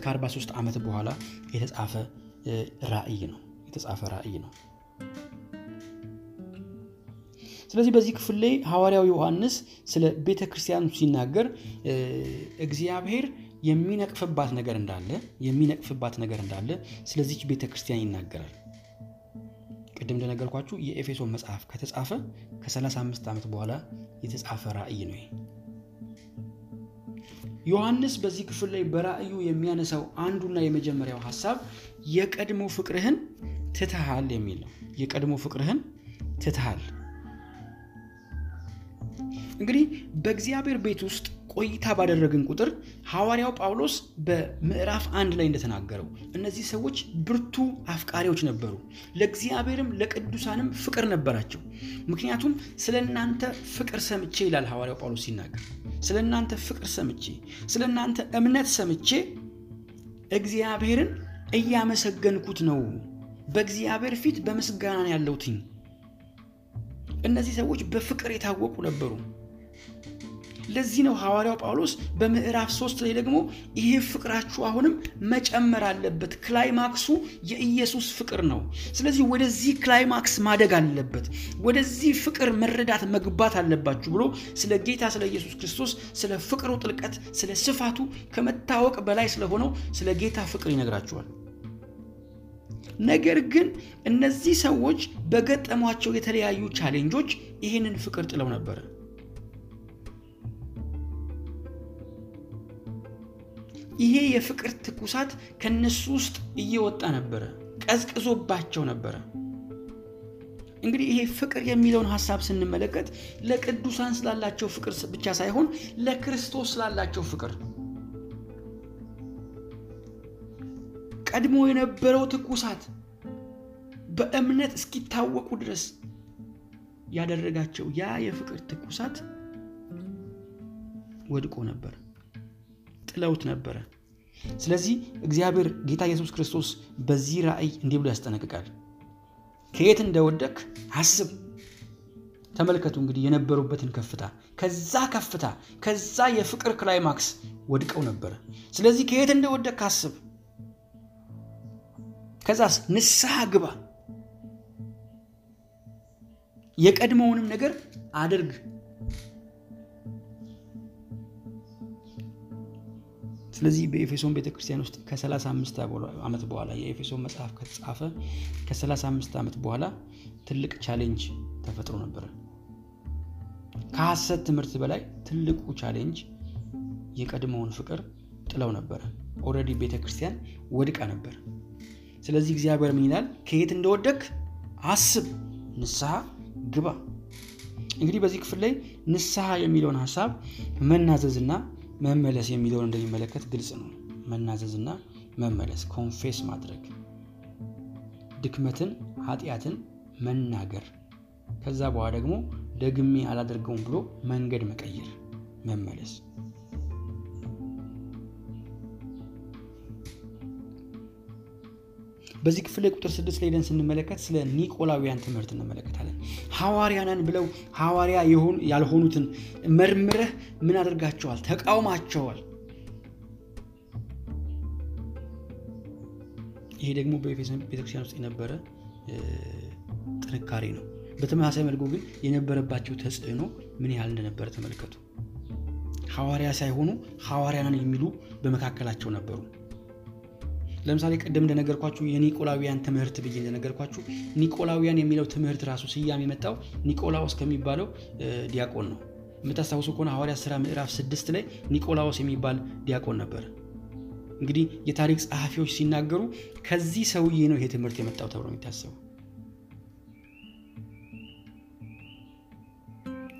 ከ43 ዓመት በኋላ የተጻፈ ራእይ ነው የተጻፈ ራእይ ነው። ስለዚህ በዚህ ክፍል ላይ ሐዋርያው ዮሐንስ ስለ ቤተ ክርስቲያኑ ሲናገር እግዚአብሔር የሚነቅፍባት ነገር እንዳለ የሚነቅፍባት ነገር እንዳለ ስለዚች ቤተ ክርስቲያን ይናገራል። ቅድም እንደነገርኳችሁ የኤፌሶን መጽሐፍ ከተጻፈ ከ35 ዓመት በኋላ የተጻፈ ራእይ ነው። ዮሐንስ በዚህ ክፍል ላይ በራእዩ የሚያነሳው አንዱና የመጀመሪያው ሐሳብ የቀድሞ ፍቅርህን ትተሃል የሚል ነው። የቀድሞ ፍቅርህን ትተሃል። እንግዲህ በእግዚአብሔር ቤት ውስጥ ቆይታ ባደረግን ቁጥር ሐዋርያው ጳውሎስ በምዕራፍ አንድ ላይ እንደተናገረው እነዚህ ሰዎች ብርቱ አፍቃሪዎች ነበሩ፣ ለእግዚአብሔርም ለቅዱሳንም ፍቅር ነበራቸው። ምክንያቱም ስለ እናንተ ፍቅር ሰምቼ ይላል ሐዋርያው ጳውሎስ ሲናገር፣ ስለ እናንተ ፍቅር ሰምቼ፣ ስለ እናንተ እምነት ሰምቼ እግዚአብሔርን እያመሰገንኩት ነው። በእግዚአብሔር ፊት በምስጋና ያለውትኝ እነዚህ ሰዎች በፍቅር የታወቁ ነበሩ። ለዚህ ነው ሐዋርያው ጳውሎስ በምዕራፍ ሶስት ላይ ደግሞ ይሄ ፍቅራችሁ አሁንም መጨመር አለበት፣ climax ኡ የኢየሱስ ፍቅር ነው። ስለዚህ ወደዚህ climax ማደግ አለበት፣ ወደዚህ ፍቅር መረዳት መግባት አለባችሁ ብሎ ስለ ጌታ ስለ ኢየሱስ ክርስቶስ ስለ ፍቅሩ ጥልቀት፣ ስለ ስፋቱ ከመታወቅ በላይ ስለሆነው ስለ ጌታ ፍቅር ይነግራችኋል። ነገር ግን እነዚህ ሰዎች በገጠሟቸው የተለያዩ challenge ኦች ይህንን ፍቅር ጥለው ነበረ። ይሄ የፍቅር ትኩሳት ከነሱ ውስጥ እየወጣ ነበረ፣ ቀዝቅዞባቸው ነበረ። እንግዲህ ይሄ ፍቅር የሚለውን ሀሳብ ስንመለከት ለቅዱሳን ስላላቸው ፍቅር ብቻ ሳይሆን ለክርስቶስ ስላላቸው ፍቅር ቀድሞ የነበረው ትኩሳት በእምነት እስኪታወቁ ድረስ ያደረጋቸው ያ የፍቅር ትኩሳት ወድቆ ነበር፣ ጥለውት ነበረ። ስለዚህ እግዚአብሔር ጌታ ኢየሱስ ክርስቶስ በዚህ ራእይ እንዲህ ብሎ ያስጠነቅቃል። ከየት እንደወደክ አስብ። ተመልከቱ እንግዲህ የነበሩበትን ከፍታ፣ ከዛ ከፍታ ከዛ የፍቅር climax ወድቀው ነበረ። ስለዚህ ከየት እንደወደክ አስብ። ከዛስ ንስሐ ግባ፣ የቀድሞውንም ነገር አድርግ። ስለዚህ በኤፌሶን ቤተክርስቲያን ውስጥ ከ35 ዓመት በኋላ የኤፌሶን መጽሐፍ ከተጻፈ ከ35 ዓመት በኋላ ትልቅ challenge ተፈጥሮ ነበረ። ከሐሰት ትምህርት በላይ ትልቁ challenge የቀድሞውን ፍቅር ጥለው ነበረ። already ቤተክርስቲያን ወድቃ ነበር። ስለዚህ እግዚአብሔር ምን ይላል? ከየት እንደወደክ አስብ፣ ንስሐ ግባ። እንግዲህ በዚህ ክፍል ላይ ንስሐ የሚለውን ሀሳብ መናዘዝና መመለስ የሚለውን እንደሚመለከት ግልጽ ነው። መናዘዝና መመለስ ኮንፌስ ማድረግ፣ ድክመትን፣ ኃጢአትን መናገር፣ ከዛ በኋላ ደግሞ ደግሜ አላደርገውም ብሎ መንገድ መቀየር፣ መመለስ። በዚህ ክፍል ቁጥር ስድስት ላይ ሄደን ስንመለከት ስለ ኒቆላውያን ትምህርት እንመለከታለን። ሐዋርያንን ብለው ሐዋርያ ያልሆኑትን መርምረህ ምን አድርጋቸዋል? ተቃውማቸዋል። ይሄ ደግሞ በኤፌሶን ቤተክርስቲያን ውስጥ የነበረ ጥንካሬ ነው። በተመሳሳይ መልኩ ግን የነበረባቸው ተጽዕኖ ምን ያህል እንደነበረ ተመልከቱ። ሐዋርያ ሳይሆኑ ሐዋርያንን የሚሉ በመካከላቸው ነበሩ። ለምሳሌ ቅድም እንደነገርኳችሁ የኒቆላውያን ትምህርት ብዬ እንደነገርኳችሁ ኒቆላውያን የሚለው ትምህርት ራሱ ስያሜ የመጣው ኒቆላዎስ ከሚባለው ዲያቆን ነው። የምታስታውሱ ከሆነ ሐዋርያት ሥራ ምዕራፍ ስድስት ላይ ኒቆላዎስ የሚባል ዲያቆን ነበር። እንግዲህ የታሪክ ጸሐፊዎች ሲናገሩ ከዚህ ሰውዬ ነው ይሄ ትምህርት የመጣው ተብሎ የሚታሰቡ።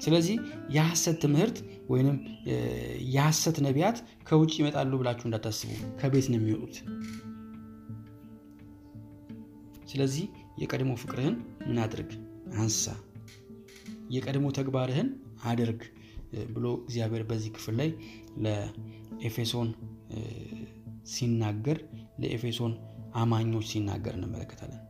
ስለዚህ የሐሰት ትምህርት ወይንም የሐሰት ነቢያት ከውጭ ይመጣሉ ብላችሁ እንዳታስቡ፣ ከቤት ነው የሚወጡት። ስለዚህ የቀድሞ ፍቅርህን ምን አድርግ? አንሳ። የቀድሞ ተግባርህን አድርግ ብሎ እግዚአብሔር በዚህ ክፍል ላይ ለኤፌሶን ሲናገር ለኤፌሶን አማኞች ሲናገር እንመለከታለን።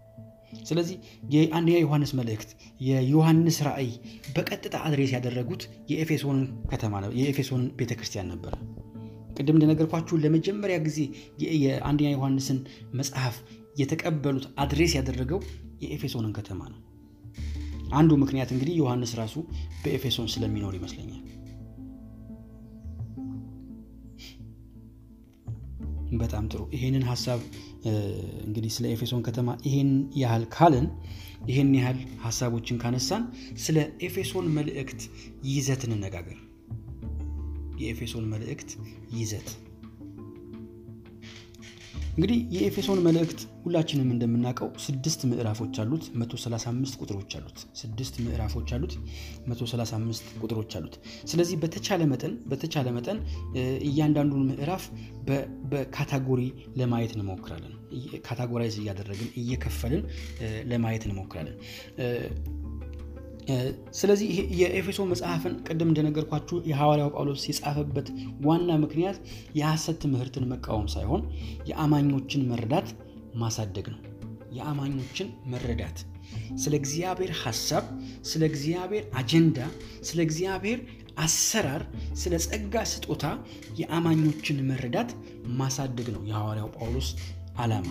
ስለዚህ የአንደኛ ዮሐንስ መልእክት የዮሐንስ ራእይ በቀጥታ address ያደረጉት የኤፌሶንን ከተማ የኤፌሶን ቤተክርስቲያን ነበረ። ቅድም እንደነገርኳችሁ ለመጀመሪያ ጊዜ የአንደኛ ዮሐንስን መጽሐፍ የተቀበሉት address ያደረገው የኤፌሶንን ከተማ ነው። አንዱ ምክንያት እንግዲህ ዮሐንስ ራሱ በኤፌሶን ስለሚኖር ይመስለኛል። በጣም ጥሩ። ይሄንን ሀሳብ እንግዲህ ስለ ኤፌሶን ከተማ ይሄን ያህል ካልን ይሄን ያህል ሀሳቦችን ካነሳን ስለ ኤፌሶን መልእክት ይዘት እንነጋገር። የኤፌሶን መልእክት ይዘት እንግዲህ የኤፌሶን መልእክት ሁላችንም እንደምናውቀው ስድስት ምዕራፎች አሉት፣ 135 ቁጥሮች አሉት። ስድስት ምዕራፎች አሉት፣ 135 ቁጥሮች አሉት። ስለዚህ በተቻለ መጠን በተቻለ መጠን እያንዳንዱን ምዕራፍ በ category ለማየት እንሞክራለን። categorize እያደረግን እየከፈልን ለማየት እንሞክራለን። ስለዚህ የኤፌሶን መጽሐፍን ቅድም እንደነገርኳችሁ የሐዋርያው ጳውሎስ የጻፈበት ዋና ምክንያት የሐሰት ትምህርትን መቃወም ሳይሆን የአማኞችን መረዳት ማሳደግ ነው። የአማኞችን መረዳት ስለ እግዚአብሔር ሐሳብ፣ ስለ እግዚአብሔር አጀንዳ፣ ስለ እግዚአብሔር አሰራር፣ ስለ ጸጋ ስጦታ የአማኞችን መረዳት ማሳደግ ነው የሐዋርያው ጳውሎስ ዓላማ።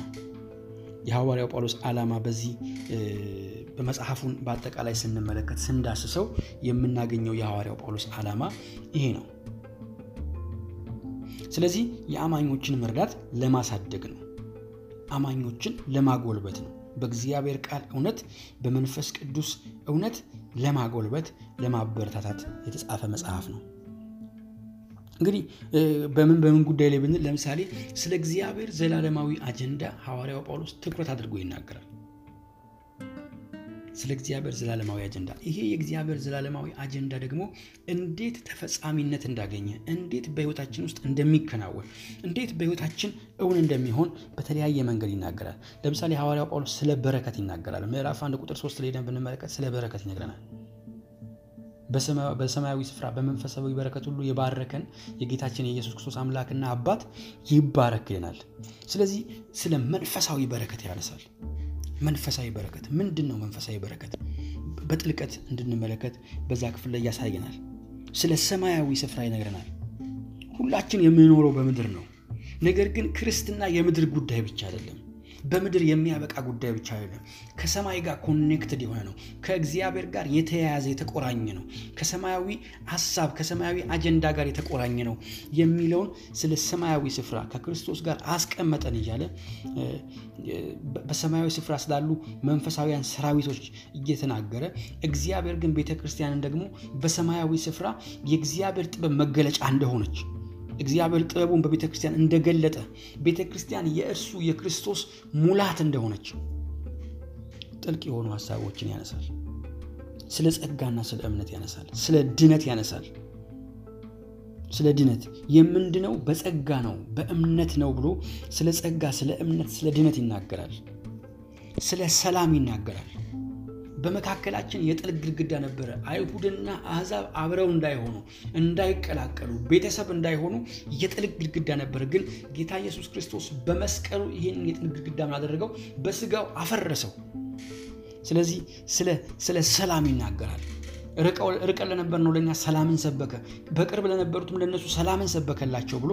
የሐዋርያው ጳውሎስ ዓላማ በዚህ በመጽሐፉን በአጠቃላይ ስንመለከት ስንዳስሰው የምናገኘው የሐዋርያው ጳውሎስ ዓላማ ይሄ ነው። ስለዚህ የአማኞችን መረዳት ለማሳደግ ነው። አማኞችን ለማጎልበት ነው። በእግዚአብሔር ቃል እውነት፣ በመንፈስ ቅዱስ እውነት ለማጎልበት ለማበረታታት የተጻፈ መጽሐፍ ነው። እንግዲህ በምን በምን ጉዳይ ላይ ብንል ለምሳሌ ስለ እግዚአብሔር ዘላለማዊ አጀንዳ ሐዋርያው ጳውሎስ ትኩረት አድርጎ ይናገራል። ስለ እግዚአብሔር ዘላለማዊ አጀንዳ ይሄ የእግዚአብሔር ዘላለማዊ አጀንዳ ደግሞ እንዴት ተፈጻሚነት እንዳገኘ እንዴት በሕይወታችን ውስጥ እንደሚከናወን እንዴት በሕይወታችን እውን እንደሚሆን በተለያየ መንገድ ይናገራል። ለምሳሌ ሐዋርያው ጳውሎስ ስለ በረከት ይናገራል። ምዕራፍ አንድ ቁጥር ሶስት ላይ ብንመለከት ስለ በረከት ይነግረናል። በሰማያዊ ስፍራ በመንፈሳዊ በረከት ሁሉ የባረከን የጌታችን የኢየሱስ ክርስቶስ አምላክና አባት ይባረክልናል። ስለዚህ ስለ መንፈሳዊ በረከት ያነሳል። መንፈሳዊ በረከት ምንድን ነው? መንፈሳዊ በረከት በጥልቀት እንድንመለከት በዛ ክፍል ላይ ያሳየናል። ስለ ሰማያዊ ስፍራ ይነግረናል። ሁላችን የምንኖረው በምድር ነው። ነገር ግን ክርስትና የምድር ጉዳይ ብቻ አይደለም። በምድር የሚያበቃ ጉዳይ ብቻ አይደለም። ከሰማይ ጋር connected የሆነ ነው። ከእግዚአብሔር ጋር የተያያዘ የተቆራኘ ነው። ከሰማያዊ ሀሳብ ከሰማያዊ አጀንዳ ጋር የተቆራኘ ነው የሚለውን ስለ ሰማያዊ ስፍራ ከክርስቶስ ጋር አስቀመጠን እያለ በሰማያዊ ስፍራ ስላሉ መንፈሳዊያን ሰራዊቶች እየተናገረ እግዚአብሔር ግን ቤተ ክርስቲያንን ደግሞ በሰማያዊ ስፍራ የእግዚአብሔር ጥበብ መገለጫ እንደሆነች እግዚአብሔር ጥበቡን በቤተ ክርስቲያን እንደገለጠ ቤተ ክርስቲያን የእርሱ የክርስቶስ ሙላት እንደሆነች ጥልቅ የሆኑ ሀሳቦችን ያነሳል። ስለ ጸጋና ስለ እምነት ያነሳል። ስለ ድነት ያነሳል። ስለ ድነት የምንድነው በጸጋ ነው በእምነት ነው ብሎ ስለ ጸጋ፣ ስለ እምነት፣ ስለ ድነት ይናገራል። ስለ ሰላም ይናገራል። በመካከላችን የጥል ግድግዳ ነበረ። አይሁድና አሕዛብ አብረው እንዳይሆኑ እንዳይቀላቀሉ፣ ቤተሰብ እንዳይሆኑ የጥል ግድግዳ ነበረ። ግን ጌታ ኢየሱስ ክርስቶስ በመስቀሉ ይህንን የጥል ግድግዳ ምን አደረገው? በስጋው አፈረሰው። ስለዚህ ስለ ሰላም ይናገራል። ርቀን ለነበር ነው ለእኛ ሰላምን ሰበከ፣ በቅርብ ለነበሩትም ለእነሱ ሰላምን ሰበከላቸው ብሎ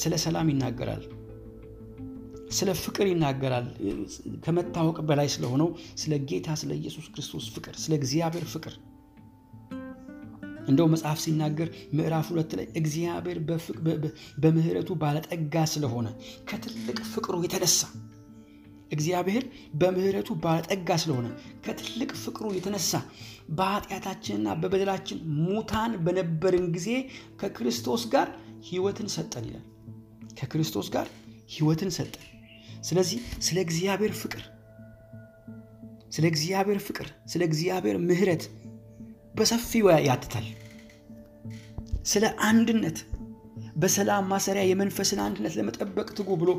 ስለ ሰላም ይናገራል። ስለ ፍቅር ይናገራል። ከመታወቅ በላይ ስለሆነው ስለ ጌታ ስለ ኢየሱስ ክርስቶስ ፍቅር፣ ስለ እግዚአብሔር ፍቅር እንደው መጽሐፍ ሲናገር ምዕራፍ ሁለት ላይ እግዚአብሔር በምሕረቱ ባለጠጋ ስለሆነ ከትልቅ ፍቅሩ የተነሳ እግዚአብሔር በምሕረቱ ባለጠጋ ስለሆነ ከትልቅ ፍቅሩ የተነሳ በኃጢአታችንና በበደላችን ሙታን በነበርን ጊዜ ከክርስቶስ ጋር ሕይወትን ሰጠን ይላል። ከክርስቶስ ጋር ሕይወትን ሰጠን። ስለዚህ ስለ እግዚአብሔር ፍቅር ስለ እግዚአብሔር ፍቅር ስለ እግዚአብሔር ምሕረት በሰፊው ያትታል። ስለ አንድነት በሰላም ማሰሪያ የመንፈስን አንድነት ለመጠበቅ ትጉ ብሎ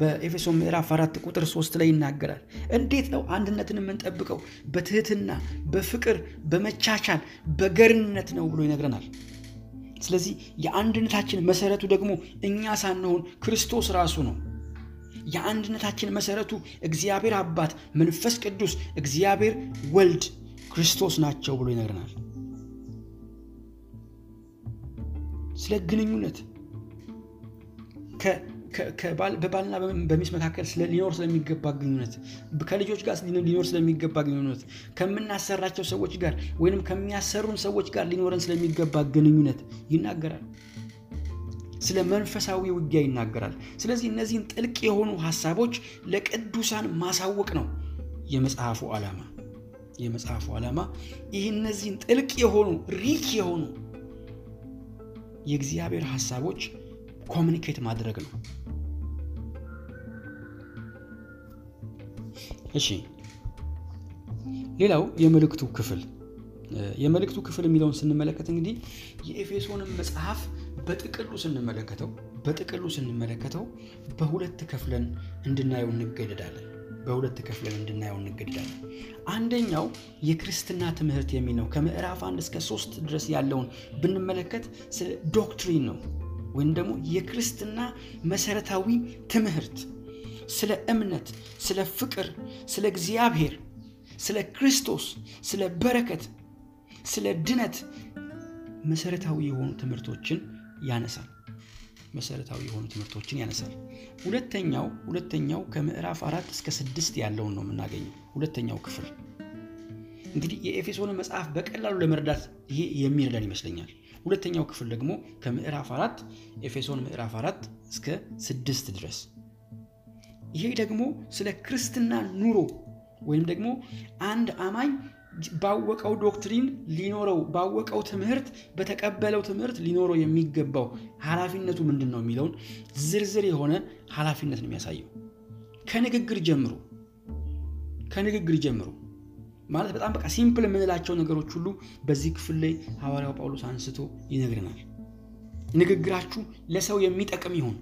በኤፌሶን ምዕራፍ አራት ቁጥር ሶስት ላይ ይናገራል። እንዴት ነው አንድነትን የምንጠብቀው? በትህትና በፍቅር በመቻቻል በገርነት ነው ብሎ ይነግረናል። ስለዚህ የአንድነታችን መሰረቱ ደግሞ እኛ ሳንሆን ክርስቶስ ራሱ ነው። የአንድነታችን መሰረቱ እግዚአብሔር አባት፣ መንፈስ ቅዱስ፣ እግዚአብሔር ወልድ፣ ክርስቶስ ናቸው ብሎ ይነግረናል። ስለ ግንኙነት በባልና በሚስት መካከል ሊኖር ስለሚገባ ግንኙነት፣ ከልጆች ጋር ሊኖር ስለሚገባ ግንኙነት፣ ከምናሰራቸው ሰዎች ጋር ወይንም ከሚያሰሩን ሰዎች ጋር ሊኖረን ስለሚገባ ግንኙነት ይናገራል። ስለ መንፈሳዊ ውጊያ ይናገራል። ስለዚህ እነዚህን ጥልቅ የሆኑ ሀሳቦች ለቅዱሳን ማሳወቅ ነው የመጽሐፉ ዓላማ። የመጽሐፉ ዓላማ ይህ እነዚህን ጥልቅ የሆኑ ሪች የሆኑ የእግዚአብሔር ሀሳቦች ኮሚኒኬት ማድረግ ነው። እሺ፣ ሌላው የመልእክቱ ክፍል የመልእክቱ ክፍል የሚለውን ስንመለከት እንግዲህ የኤፌሶንን መጽሐፍ በጥቅሉ ስንመለከተው በጥቅሉ ስንመለከተው በሁለት ከፍለን እንድናየው እንገደዳለን። በሁለት ከፍለን እንድናየው እንገደዳለን። አንደኛው የክርስትና ትምህርት የሚል ነው። ከምዕራፍ አንድ እስከ ሶስት ድረስ ያለውን ብንመለከት ስለ ዶክትሪን ነው ወይም ደግሞ የክርስትና መሰረታዊ ትምህርት፣ ስለ እምነት፣ ስለ ፍቅር፣ ስለ እግዚአብሔር፣ ስለ ክርስቶስ፣ ስለ በረከት፣ ስለ ድነት መሰረታዊ የሆኑ ትምህርቶችን ያነሳል። መሰረታዊ የሆኑ ትምህርቶችን ያነሳል። ሁለተኛው ሁለተኛው ከምዕራፍ አራት እስከ ስድስት ያለውን ነው የምናገኘው። ሁለተኛው ክፍል እንግዲህ የኤፌሶንን መጽሐፍ በቀላሉ ለመረዳት ይሄ የሚረዳን ይመስለኛል። ሁለተኛው ክፍል ደግሞ ከምዕራፍ አራት ኤፌሶን ምዕራፍ አራት እስከ ስድስት ድረስ ይሄ ደግሞ ስለ ክርስትና ኑሮ ወይም ደግሞ አንድ አማኝ ባወቀው doctrine ሊኖረው ባወቀው ትምህርት በተቀበለው ትምህርት ሊኖረው የሚገባው ኃላፊነቱ ምንድን ነው የሚለውን ዝርዝር የሆነ ኃላፊነት ነው የሚያሳየው። ከንግግር ጀምሮ ከንግግር ጀምሮ ማለት በጣም በቃ simple የምንላቸው ነገሮች ሁሉ በዚህ ክፍል ላይ ሐዋርያው ጳውሎስ አንስቶ ይነግረናል። ንግግራችሁ ለሰው የሚጠቅም ይሁን፣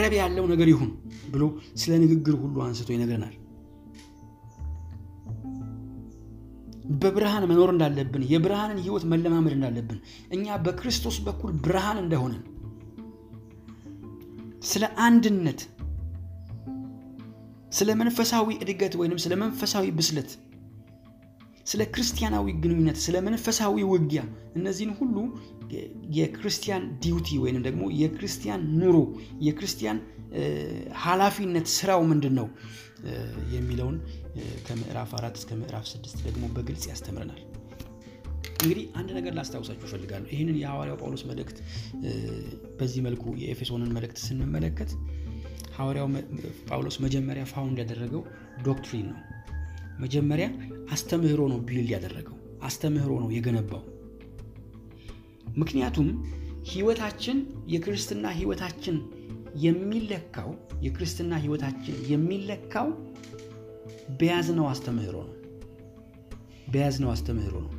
ረብ ያለው ነገር ይሁን ብሎ ስለ ንግግር ሁሉ አንስቶ ይነግረናል። በብርሃን መኖር እንዳለብን፣ የብርሃንን ሕይወት መለማመድ እንዳለብን፣ እኛ በክርስቶስ በኩል ብርሃን እንደሆነን፣ ስለ አንድነት፣ ስለ መንፈሳዊ እድገት ወይንም ስለ መንፈሳዊ ብስለት ስለ ክርስቲያናዊ ግንኙነት፣ ስለ መንፈሳዊ ውጊያ፣ እነዚህን ሁሉ የክርስቲያን duty ወይንም ደግሞ የክርስቲያን ኑሮ የክርስቲያን ኃላፊነት ስራው ምንድን ነው የሚለውን ከምዕራፍ አራት እስከ ምዕራፍ ስድስት ደግሞ በግልጽ ያስተምረናል። እንግዲህ አንድ ነገር ላስታውሳችሁ እፈልጋለሁ። ይህንን የሐዋርያው ጳውሎስ መልእክት በዚህ መልኩ የኤፌሶንን መልእክት ስንመለከት ሐዋርያው ጳውሎስ መጀመሪያ found ያደረገው doctrine ነው። መጀመሪያ አስተምህሮ ነው build ያደረገው አስተምህሮ ነው የገነባው። ምክንያቱም ህይወታችን የክርስትና ህይወታችን የሚለካው የክርስትና ህይወታችን የሚለካው በያዝነው አስተምህሮ ነው በያዝነው አስተምህሮ ነው።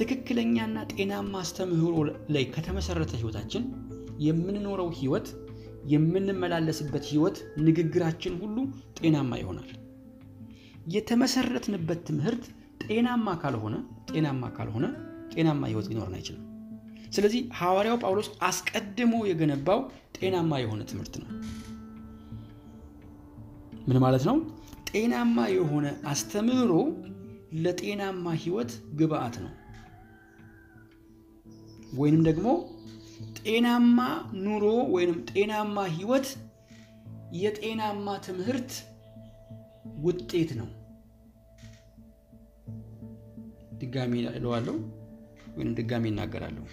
ትክክለኛና ጤናማ አስተምህሮ ላይ ከተመሰረተ ህይወታችን የምንኖረው ህይወት የምንመላለስበት ህይወት ንግግራችን ሁሉ ጤናማ ይሆናል። የተመሰረትንበት ትምህርት ጤናማ ካልሆነ ጤናማ ካልሆነ ጤናማ ህይወት ሊኖረን አይችልም። ስለዚህ ሐዋርያው ጳውሎስ አስቀድሞ የገነባው ጤናማ የሆነ ትምህርት ነው። ምን ማለት ነው? ጤናማ የሆነ አስተምህሮ ለጤናማ ህይወት ግብአት ነው። ወይንም ደግሞ ጤናማ ኑሮ ወይንም ጤናማ ህይወት የጤናማ ትምህርት ውጤት ነው። ድጋሚ እለዋለሁ ወይም ድጋሚ እናገራለሁ።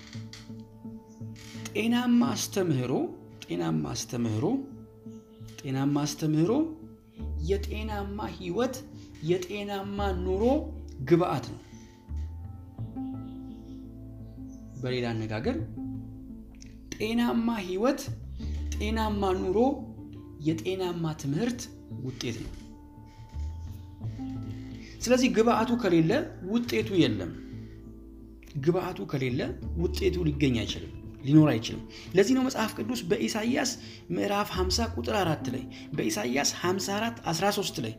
ጤናማ አስተምህሮ ጤናማ አስተምህሮ ጤናማ አስተምህሮ የጤናማ ህይወት የጤናማ ኑሮ ግብአት ነው። በሌላ አነጋገር ጤናማ ህይወት ጤናማ ኑሮ የጤናማ ትምህርት ውጤት ነው። ስለዚህ ግብአቱ ከሌለ ውጤቱ የለም። ግብአቱ ከሌለ ውጤቱ ሊገኝ አይችልም፣ ሊኖር አይችልም። ለዚህ ነው መጽሐፍ ቅዱስ በኢሳይያስ ምዕራፍ 50 ቁጥር 4 ላይ በኢሳይያስ 54 13 ላይ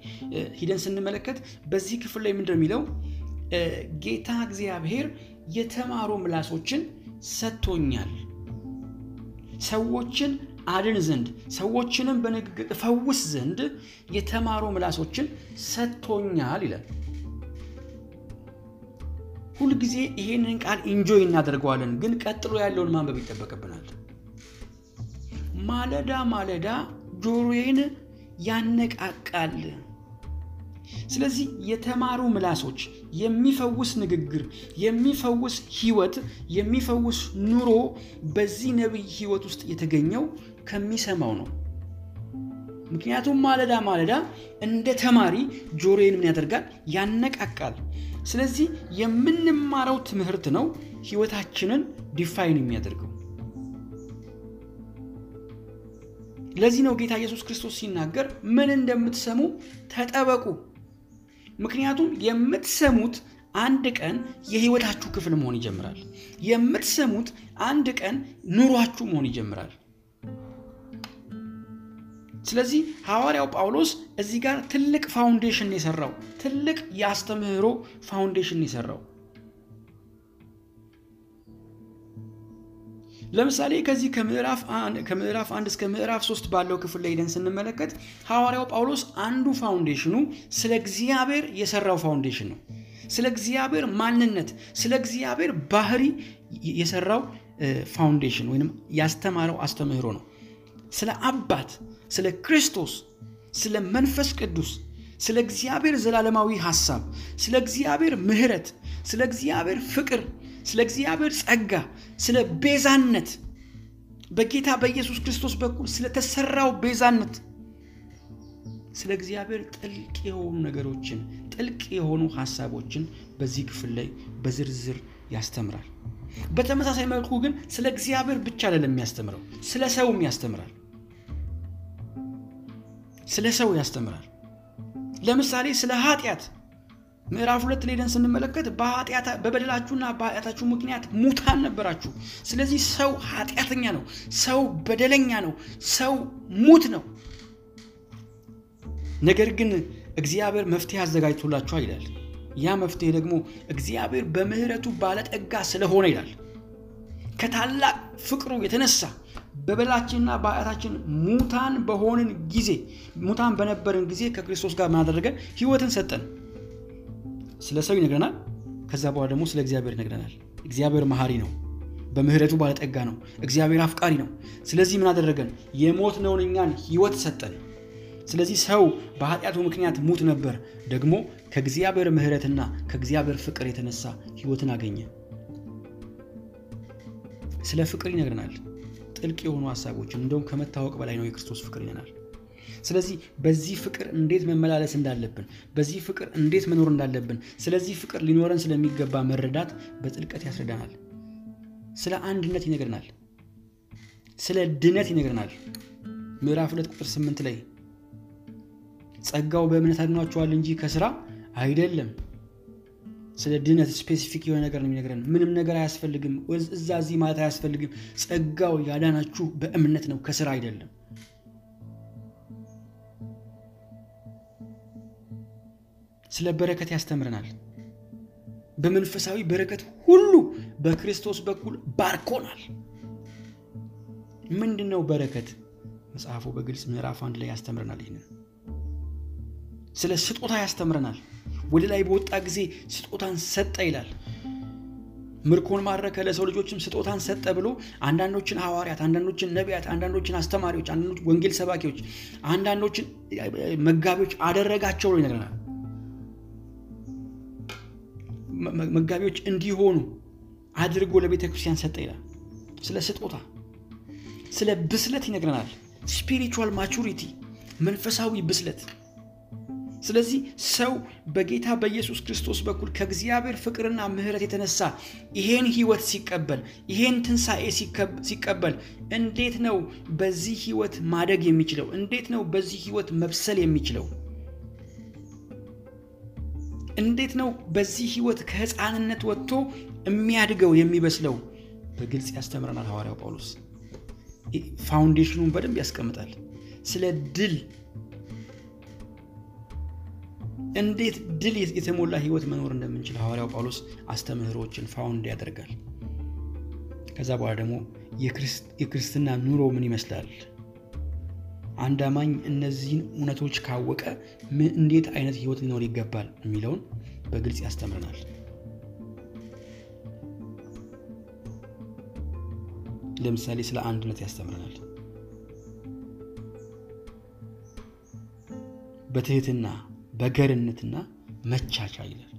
ሄደን ስንመለከት በዚህ ክፍል ላይ ምንድን የሚለው ጌታ እግዚአብሔር የተማሩ ምላሶችን ሰጥቶኛል፣ ሰዎችን አድን ዘንድ ሰዎችንም በንግግር እፈውስ ዘንድ የተማሩ ምላሶችን ሰጥቶኛል ይላል። ሁልጊዜ ይሄንን ቃል enjoy እናደርገዋለን፣ ግን ቀጥሎ ያለውን ማንበብ ይጠበቅብናል። ማለዳ ማለዳ ጆሮዬን ያነቃቃል። ስለዚህ የተማሩ ምላሶች፣ የሚፈውስ ንግግር፣ የሚፈውስ ህይወት፣ የሚፈውስ ኑሮ በዚህ ነቢይ ህይወት ውስጥ የተገኘው ከሚሰማው ነው። ምክንያቱም ማለዳ ማለዳ እንደ ተማሪ ጆሮዬን ምን ያደርጋል? ያነቃቃል። ስለዚህ የምንማረው ትምህርት ነው ህይወታችንን define የሚያደርገው። ለዚህ ነው ጌታ ኢየሱስ ክርስቶስ ሲናገር ምን እንደምትሰሙ ተጠበቁ። ምክንያቱም የምትሰሙት አንድ ቀን የህይወታችሁ ክፍል መሆን ይጀምራል። የምትሰሙት አንድ ቀን ኑሯችሁ መሆን ይጀምራል። ስለዚህ ሐዋርያው ጳውሎስ እዚህ ጋር ትልቅ foundation የሰራው ትልቅ የአስተምህሮ foundation የሰራው ለምሳሌ ከዚህ ከምዕራፍ አንድ እስከ ምዕራፍ ሶስት ባለው ክፍል ላይ ሄደን ስንመለከት ሐዋርያው ጳውሎስ አንዱ foundation ኑ ስለ እግዚአብሔር የሰራው foundation ነው። ስለ እግዚአብሔር ማንነት፣ ስለ እግዚአብሔር ባህሪ የሰራው foundation ወይም ያስተማረው አስተምህሮ ነው። ስለ አባት፣ ስለ ክርስቶስ፣ ስለ መንፈስ ቅዱስ፣ ስለ እግዚአብሔር ዘላለማዊ ሐሳብ፣ ስለ እግዚአብሔር ምሕረት፣ ስለ እግዚአብሔር ፍቅር ስለ እግዚአብሔር ጸጋ፣ ስለ ቤዛነት በጌታ በኢየሱስ ክርስቶስ በኩል ስለተሰራው ቤዛነት፣ ስለ እግዚአብሔር ጥልቅ የሆኑ ነገሮችን ጥልቅ የሆኑ ሀሳቦችን በዚህ ክፍል ላይ በዝርዝር ያስተምራል። በተመሳሳይ መልኩ ግን ስለ እግዚአብሔር ብቻ አይደለም የሚያስተምረው፣ ስለ ሰውም ያስተምራል። ስለ ሰው ያስተምራል። ለምሳሌ ስለ ኃጢአት ምዕራፍ ሁለት ላይ ሄደን ስንመለከት በበደላችሁና በኃጢአታችሁ ምክንያት ሙታን ነበራችሁ። ስለዚህ ሰው ኃጢአተኛ ነው፣ ሰው በደለኛ ነው፣ ሰው ሙት ነው። ነገር ግን እግዚአብሔር መፍትሄ አዘጋጅቶላችኋል ይላል። ያ መፍትሄ ደግሞ እግዚአብሔር በምሕረቱ ባለጠጋ ስለሆነ ይላል። ከታላቅ ፍቅሩ የተነሳ በበደላችንና በኃጢአታችን ሙታን በሆንን ጊዜ ሙታን በነበርን ጊዜ ከክርስቶስ ጋር ምናደረገን ሕይወትን ሰጠን። ስለ ሰው ይነግረናል። ከዛ በኋላ ደግሞ ስለ እግዚአብሔር ይነግረናል። እግዚአብሔር መሐሪ ነው፣ በምሕረቱ ባለጠጋ ነው፣ እግዚአብሔር አፍቃሪ ነው። ስለዚህ ምን አደረገን? የሞትነውን እኛን ሕይወት ሰጠን። ስለዚህ ሰው በኃጢአቱ ምክንያት ሙት ነበር፣ ደግሞ ከእግዚአብሔር ምሕረትና ከእግዚአብሔር ፍቅር የተነሳ ሕይወትን አገኘ። ስለ ፍቅር ይነግረናል። ጥልቅ የሆኑ ሀሳቦችን እንደውም ከመታወቅ በላይ ነው የክርስቶስ ፍቅር ይለናል። ስለዚህ በዚህ ፍቅር እንዴት መመላለስ እንዳለብን፣ በዚህ ፍቅር እንዴት መኖር እንዳለብን፣ ስለዚህ ፍቅር ሊኖረን ስለሚገባ መረዳት በጥልቀት ያስረዳናል። ስለ አንድነት ይነግረናል። ስለ ድነት ይነግረናል። ምዕራፍ ሁለት ቁጥር ስምንት ላይ ጸጋው በእምነት አድኗችኋል እንጂ ከስራ አይደለም። ስለ ድነት specific የሆነ ነገር ነው የሚነግረን። ምንም ነገር አያስፈልግም፣ እዛ እዚህ ማለት አያስፈልግም። ጸጋው ያዳናችሁ በእምነት ነው፣ ከስራ አይደለም። ስለ በረከት ያስተምረናል። በመንፈሳዊ በረከት ሁሉ በክርስቶስ በኩል ባርኮናል። ምንድን ነው በረከት? መጽሐፉ በግልጽ ምዕራፍ አንድ ላይ ያስተምረናል። ይህንን ስለ ስጦታ ያስተምረናል። ወደ ላይ በወጣ ጊዜ ስጦታን ሰጠ ይላል። ምርኮን ማረከ፣ ለሰው ልጆችም ስጦታን ሰጠ ብሎ አንዳንዶችን ሐዋርያት፣ አንዳንዶችን ነቢያት፣ አንዳንዶችን አስተማሪዎች፣ አንዳንዶች ወንጌል ሰባኪዎች፣ አንዳንዶችን መጋቢዎች አደረጋቸው ብሎ ይነግረናል። መጋቢዎች እንዲሆኑ አድርጎ ለቤተ ክርስቲያን ሰጠ ይላል። ስለ ስጦታ ስለ ብስለት ይነግረናል። spiritual maturity መንፈሳዊ ብስለት። ስለዚህ ሰው በጌታ በኢየሱስ ክርስቶስ በኩል ከእግዚአብሔር ፍቅርና ምሕረት የተነሳ ይሄን ሕይወት ሲቀበል ይሄን ትንሣኤ ሲቀበል እንዴት ነው በዚህ ሕይወት ማደግ የሚችለው? እንዴት ነው በዚህ ሕይወት መብሰል የሚችለው? እንዴት ነው በዚህ ሕይወት ከሕፃንነት ወጥቶ የሚያድገው የሚበስለው? በግልጽ ያስተምረናል ሐዋርያው ጳውሎስ። ፋውንዴሽኑን በደንብ ያስቀምጣል። ስለ ድል እንዴት ድል የተሞላ ህይወት መኖር እንደምንችል ሐዋርያው ጳውሎስ አስተምህሮችን ፋውንድ ያደርጋል። ከዛ በኋላ ደግሞ የክርስትና ኑሮ ምን ይመስላል? አንድ አማኝ እነዚህን እውነቶች ካወቀ እንዴት አይነት ህይወት ሊኖር ይገባል የሚለውን በግልጽ ያስተምረናል። ለምሳሌ ስለ አንድነት ያስተምረናል። በትህትና በገርነትና መቻቻል ይላል።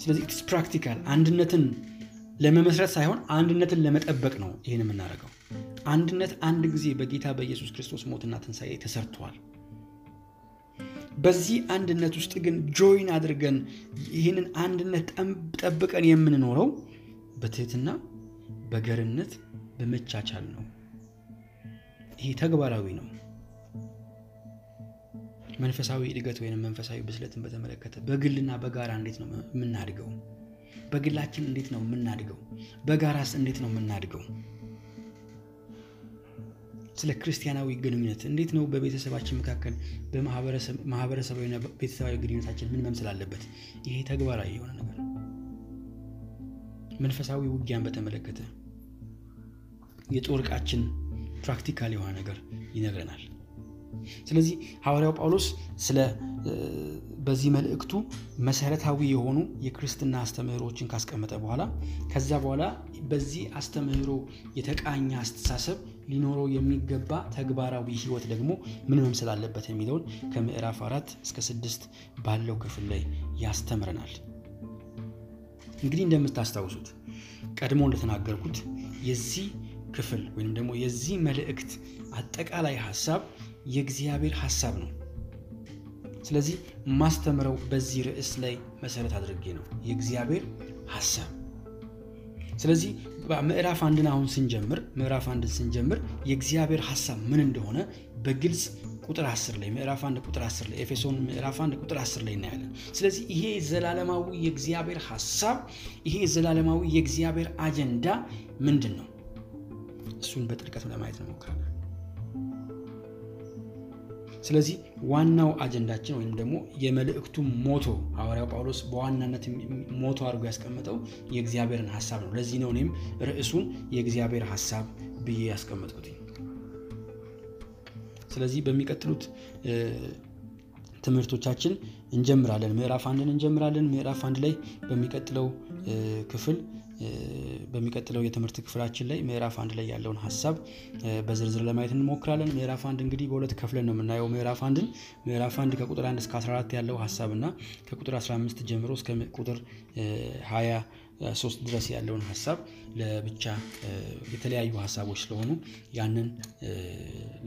ስለዚህ it's practical አንድነትን ለመመስረት ሳይሆን አንድነትን ለመጠበቅ ነው ይህን የምናደርገው። አንድነት አንድ ጊዜ በጌታ በኢየሱስ ክርስቶስ ሞትና ትንሣኤ ተሰርቷል። በዚህ አንድነት ውስጥ ግን ጆይን አድርገን ይህንን አንድነት ጠብቀን የምንኖረው በትህትና በገርነት በመቻቻል ነው። ይሄ ተግባራዊ ነው። መንፈሳዊ እድገት ወይም መንፈሳዊ ብስለትን በተመለከተ በግልና በጋራ እንዴት ነው የምናድገው? በግላችን እንዴት ነው የምናድገው? በጋራስ እንዴት ነው የምናድገው? ስለ ክርስቲያናዊ ግንኙነት እንዴት ነው በቤተሰባችን መካከል በማህበረሰባዊና ቤተሰባዊ ግንኙነታችን ምን መምሰል አለበት? ይሄ ተግባራዊ የሆነ ነገር መንፈሳዊ ውጊያን በተመለከተ የጦር practical የሆነ ነገር ይነግረናል። ስለዚህ ሐዋርያው ጳውሎስ ስለ በዚህ መልእክቱ መሰረታዊ የሆኑ የክርስትና አስተምህሮችን ካስቀመጠ በኋላ ከዛ በኋላ በዚህ አስተምህሮ የተቃኘ አስተሳሰብ ሊኖረው የሚገባ ተግባራዊ ሕይወት ደግሞ ምን መምሰል አለበት የሚለውን ከምዕራፍ አራት እስከ ስድስት ባለው ክፍል ላይ ያስተምረናል። እንግዲህ እንደምታስታውሱት ቀድሞ እንደተናገርኩት የዚህ ክፍል ወይም ደግሞ የዚህ መልእክት አጠቃላይ ሀሳብ የእግዚአብሔር ሀሳብ ነው። ስለዚህ ማስተምረው በዚህ ርዕስ ላይ መሰረት አድርጌ ነው የእግዚአብሔር ሀሳብ። ስለዚህ ምዕራፍ አንድን አሁን ስንጀምር ምዕራፍ አንድን ስንጀምር የእግዚአብሔር ሀሳብ ምን እንደሆነ በግልጽ ቁጥር 10 ላይ ምዕራፍ 1 ቁጥር 10 ላይ ኤፌሶን ምዕራፍ 1 ቁጥር 10 ላይ እናያለን። ስለዚህ ይሄ ዘላለማዊ የእግዚአብሔር ሀሳብ ይሄ ዘላለማዊ የእግዚአብሔር አጀንዳ ምንድን ነው? እሱን በጥልቀት ለማየት እንሞክራለን። ስለዚህ ዋናው አጀንዳችን ወይም ደግሞ የመልእክቱ ሞቶ ሐዋርያው ጳውሎስ በዋናነት ሞቶ አድርጎ ያስቀመጠው የእግዚአብሔርን ሀሳብ ነው። ለዚህ ነው እኔም ርዕሱን የእግዚአብሔር ሀሳብ ብዬ ያስቀመጥኩት። ስለዚህ በሚቀጥሉት ትምህርቶቻችን እንጀምራለን። ምዕራፍ አንድን እንጀምራለን። ምዕራፍ አንድ ላይ በሚቀጥለው ክፍል በሚቀጥለው የትምህርት ክፍላችን ላይ ምዕራፍ አንድ ላይ ያለውን ሀሳብ በዝርዝር ለማየት እንሞክራለን። ምዕራፍ አንድ እንግዲህ በሁለት ከፍለን ነው የምናየው። ምዕራፍ አንድን ምዕራፍ አንድ ከቁጥር 1 እስከ 14 ያለው ሀሳብ እና ከቁጥር 15 ጀምሮ እስከ ቁጥር 23 ድረስ ያለውን ሀሳብ ለብቻ የተለያዩ ሀሳቦች ስለሆኑ ያንን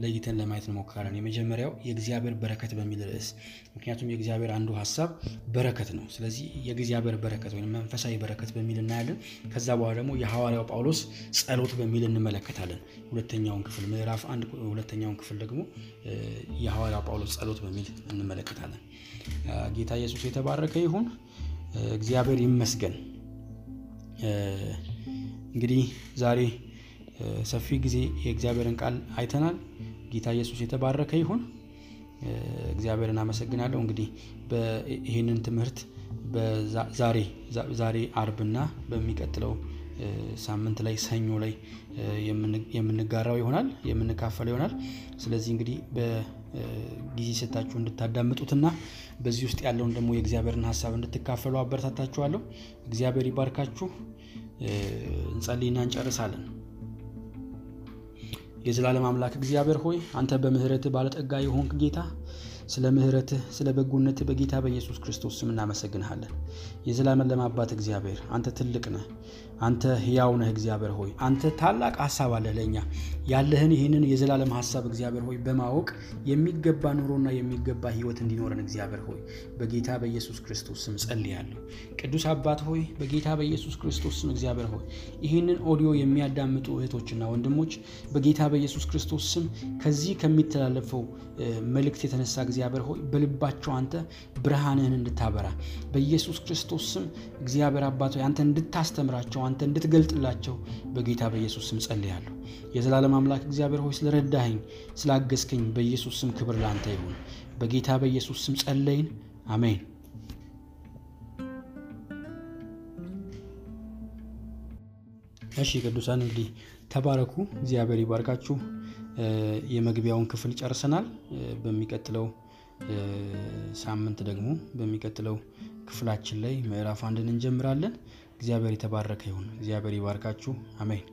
ለይተን ለማየት እንሞክራለን። የመጀመሪያው የእግዚአብሔር በረከት በሚል ርዕስ ምክንያቱም የእግዚአብሔር አንዱ ሀሳብ በረከት ነው። ስለዚህ የእግዚአብሔር በረከት ወይም መንፈሳዊ በረከት በሚል እናያለን። ከዛ በኋላ ደግሞ የሐዋርያው ጳውሎስ ጸሎት በሚል እንመለከታለን። ሁለተኛውን ክፍል ምዕራፍ አንድ ሁለተኛውን ክፍል ደግሞ የሐዋርያው ጳውሎስ ጸሎት በሚል እንመለከታለን። ጌታ ኢየሱስ የተባረከ ይሁን። እግዚአብሔር ይመስገን። እንግዲህ ዛሬ ሰፊ ጊዜ የእግዚአብሔርን ቃል አይተናል። ጌታ ኢየሱስ የተባረከ ይሁን። እግዚአብሔርን አመሰግናለሁ። እንግዲህ ይህንን ትምህርት ዛሬ አርብና በሚቀጥለው ሳምንት ላይ ሰኞ ላይ የምንጋራው ይሆናል የምንካፈለው ይሆናል። ስለዚህ እንግዲህ በጊዜ ሰታችሁ እንድታዳምጡትና በዚህ ውስጥ ያለውን ደግሞ የእግዚአብሔርን ሀሳብ እንድትካፈሉ አበረታታችኋለሁ። እግዚአብሔር ይባርካችሁ። እንጸልይና እንጨርሳለን። የዘላለም አምላክ እግዚአብሔር ሆይ አንተ በምሕረትህ ባለጠጋ የሆንክ ጌታ ስለ ምሕረትህ ስለ በጎነትህ በጌታ በኢየሱስ ክርስቶስ ስም እናመሰግንሃለን። የዘላለም አባት እግዚአብሔር አንተ ትልቅ ነህ። አንተ ሕያው ነህ። እግዚአብሔር ሆይ አንተ ታላቅ ሀሳብ አለህ ለእኛ ያለህን ይህንን የዘላለም ሀሳብ እግዚአብሔር ሆይ በማወቅ የሚገባ ኑሮና የሚገባ ሕይወት እንዲኖረን እግዚአብሔር ሆይ በጌታ በኢየሱስ ክርስቶስ ስም ጸልያለሁ። ቅዱስ አባት ሆይ በጌታ በኢየሱስ ክርስቶስ ስም እግዚአብሔር ሆይ ይህንን ኦዲዮ የሚያዳምጡ እህቶችና ወንድሞች በጌታ በኢየሱስ ክርስቶስ ስም ከዚህ ከሚተላለፈው መልእክት የተነሳ እግዚአብሔር ሆይ በልባቸው አንተ ብርሃንህን እንድታበራ በኢየሱስ ክርስቶስ ስም እግዚአብሔር አባት ሆይ አንተ እንድታስተምራቸው አንተ እንድትገልጥላቸው በጌታ በኢየሱስ ስም ጸልያለሁ። የዘላለም አምላክ እግዚአብሔር ሆይ ስለረዳኸኝ ስላገዝከኝ በኢየሱስ ስም ክብር ላንተ ይሁን። በጌታ በኢየሱስ ስም ጸለይን፣ አሜን። እሺ ቅዱሳን እንግዲህ ተባረኩ። እግዚአብሔር ይባርካችሁ። የመግቢያውን ክፍል ጨርሰናል። በሚቀጥለው ሳምንት ደግሞ በሚቀጥለው ክፍላችን ላይ ምዕራፍ አንድን እንጀምራለን። እግዚአብሔር የተባረከ ይሁን። እግዚአብሔር ይባርካችሁ። አሜን።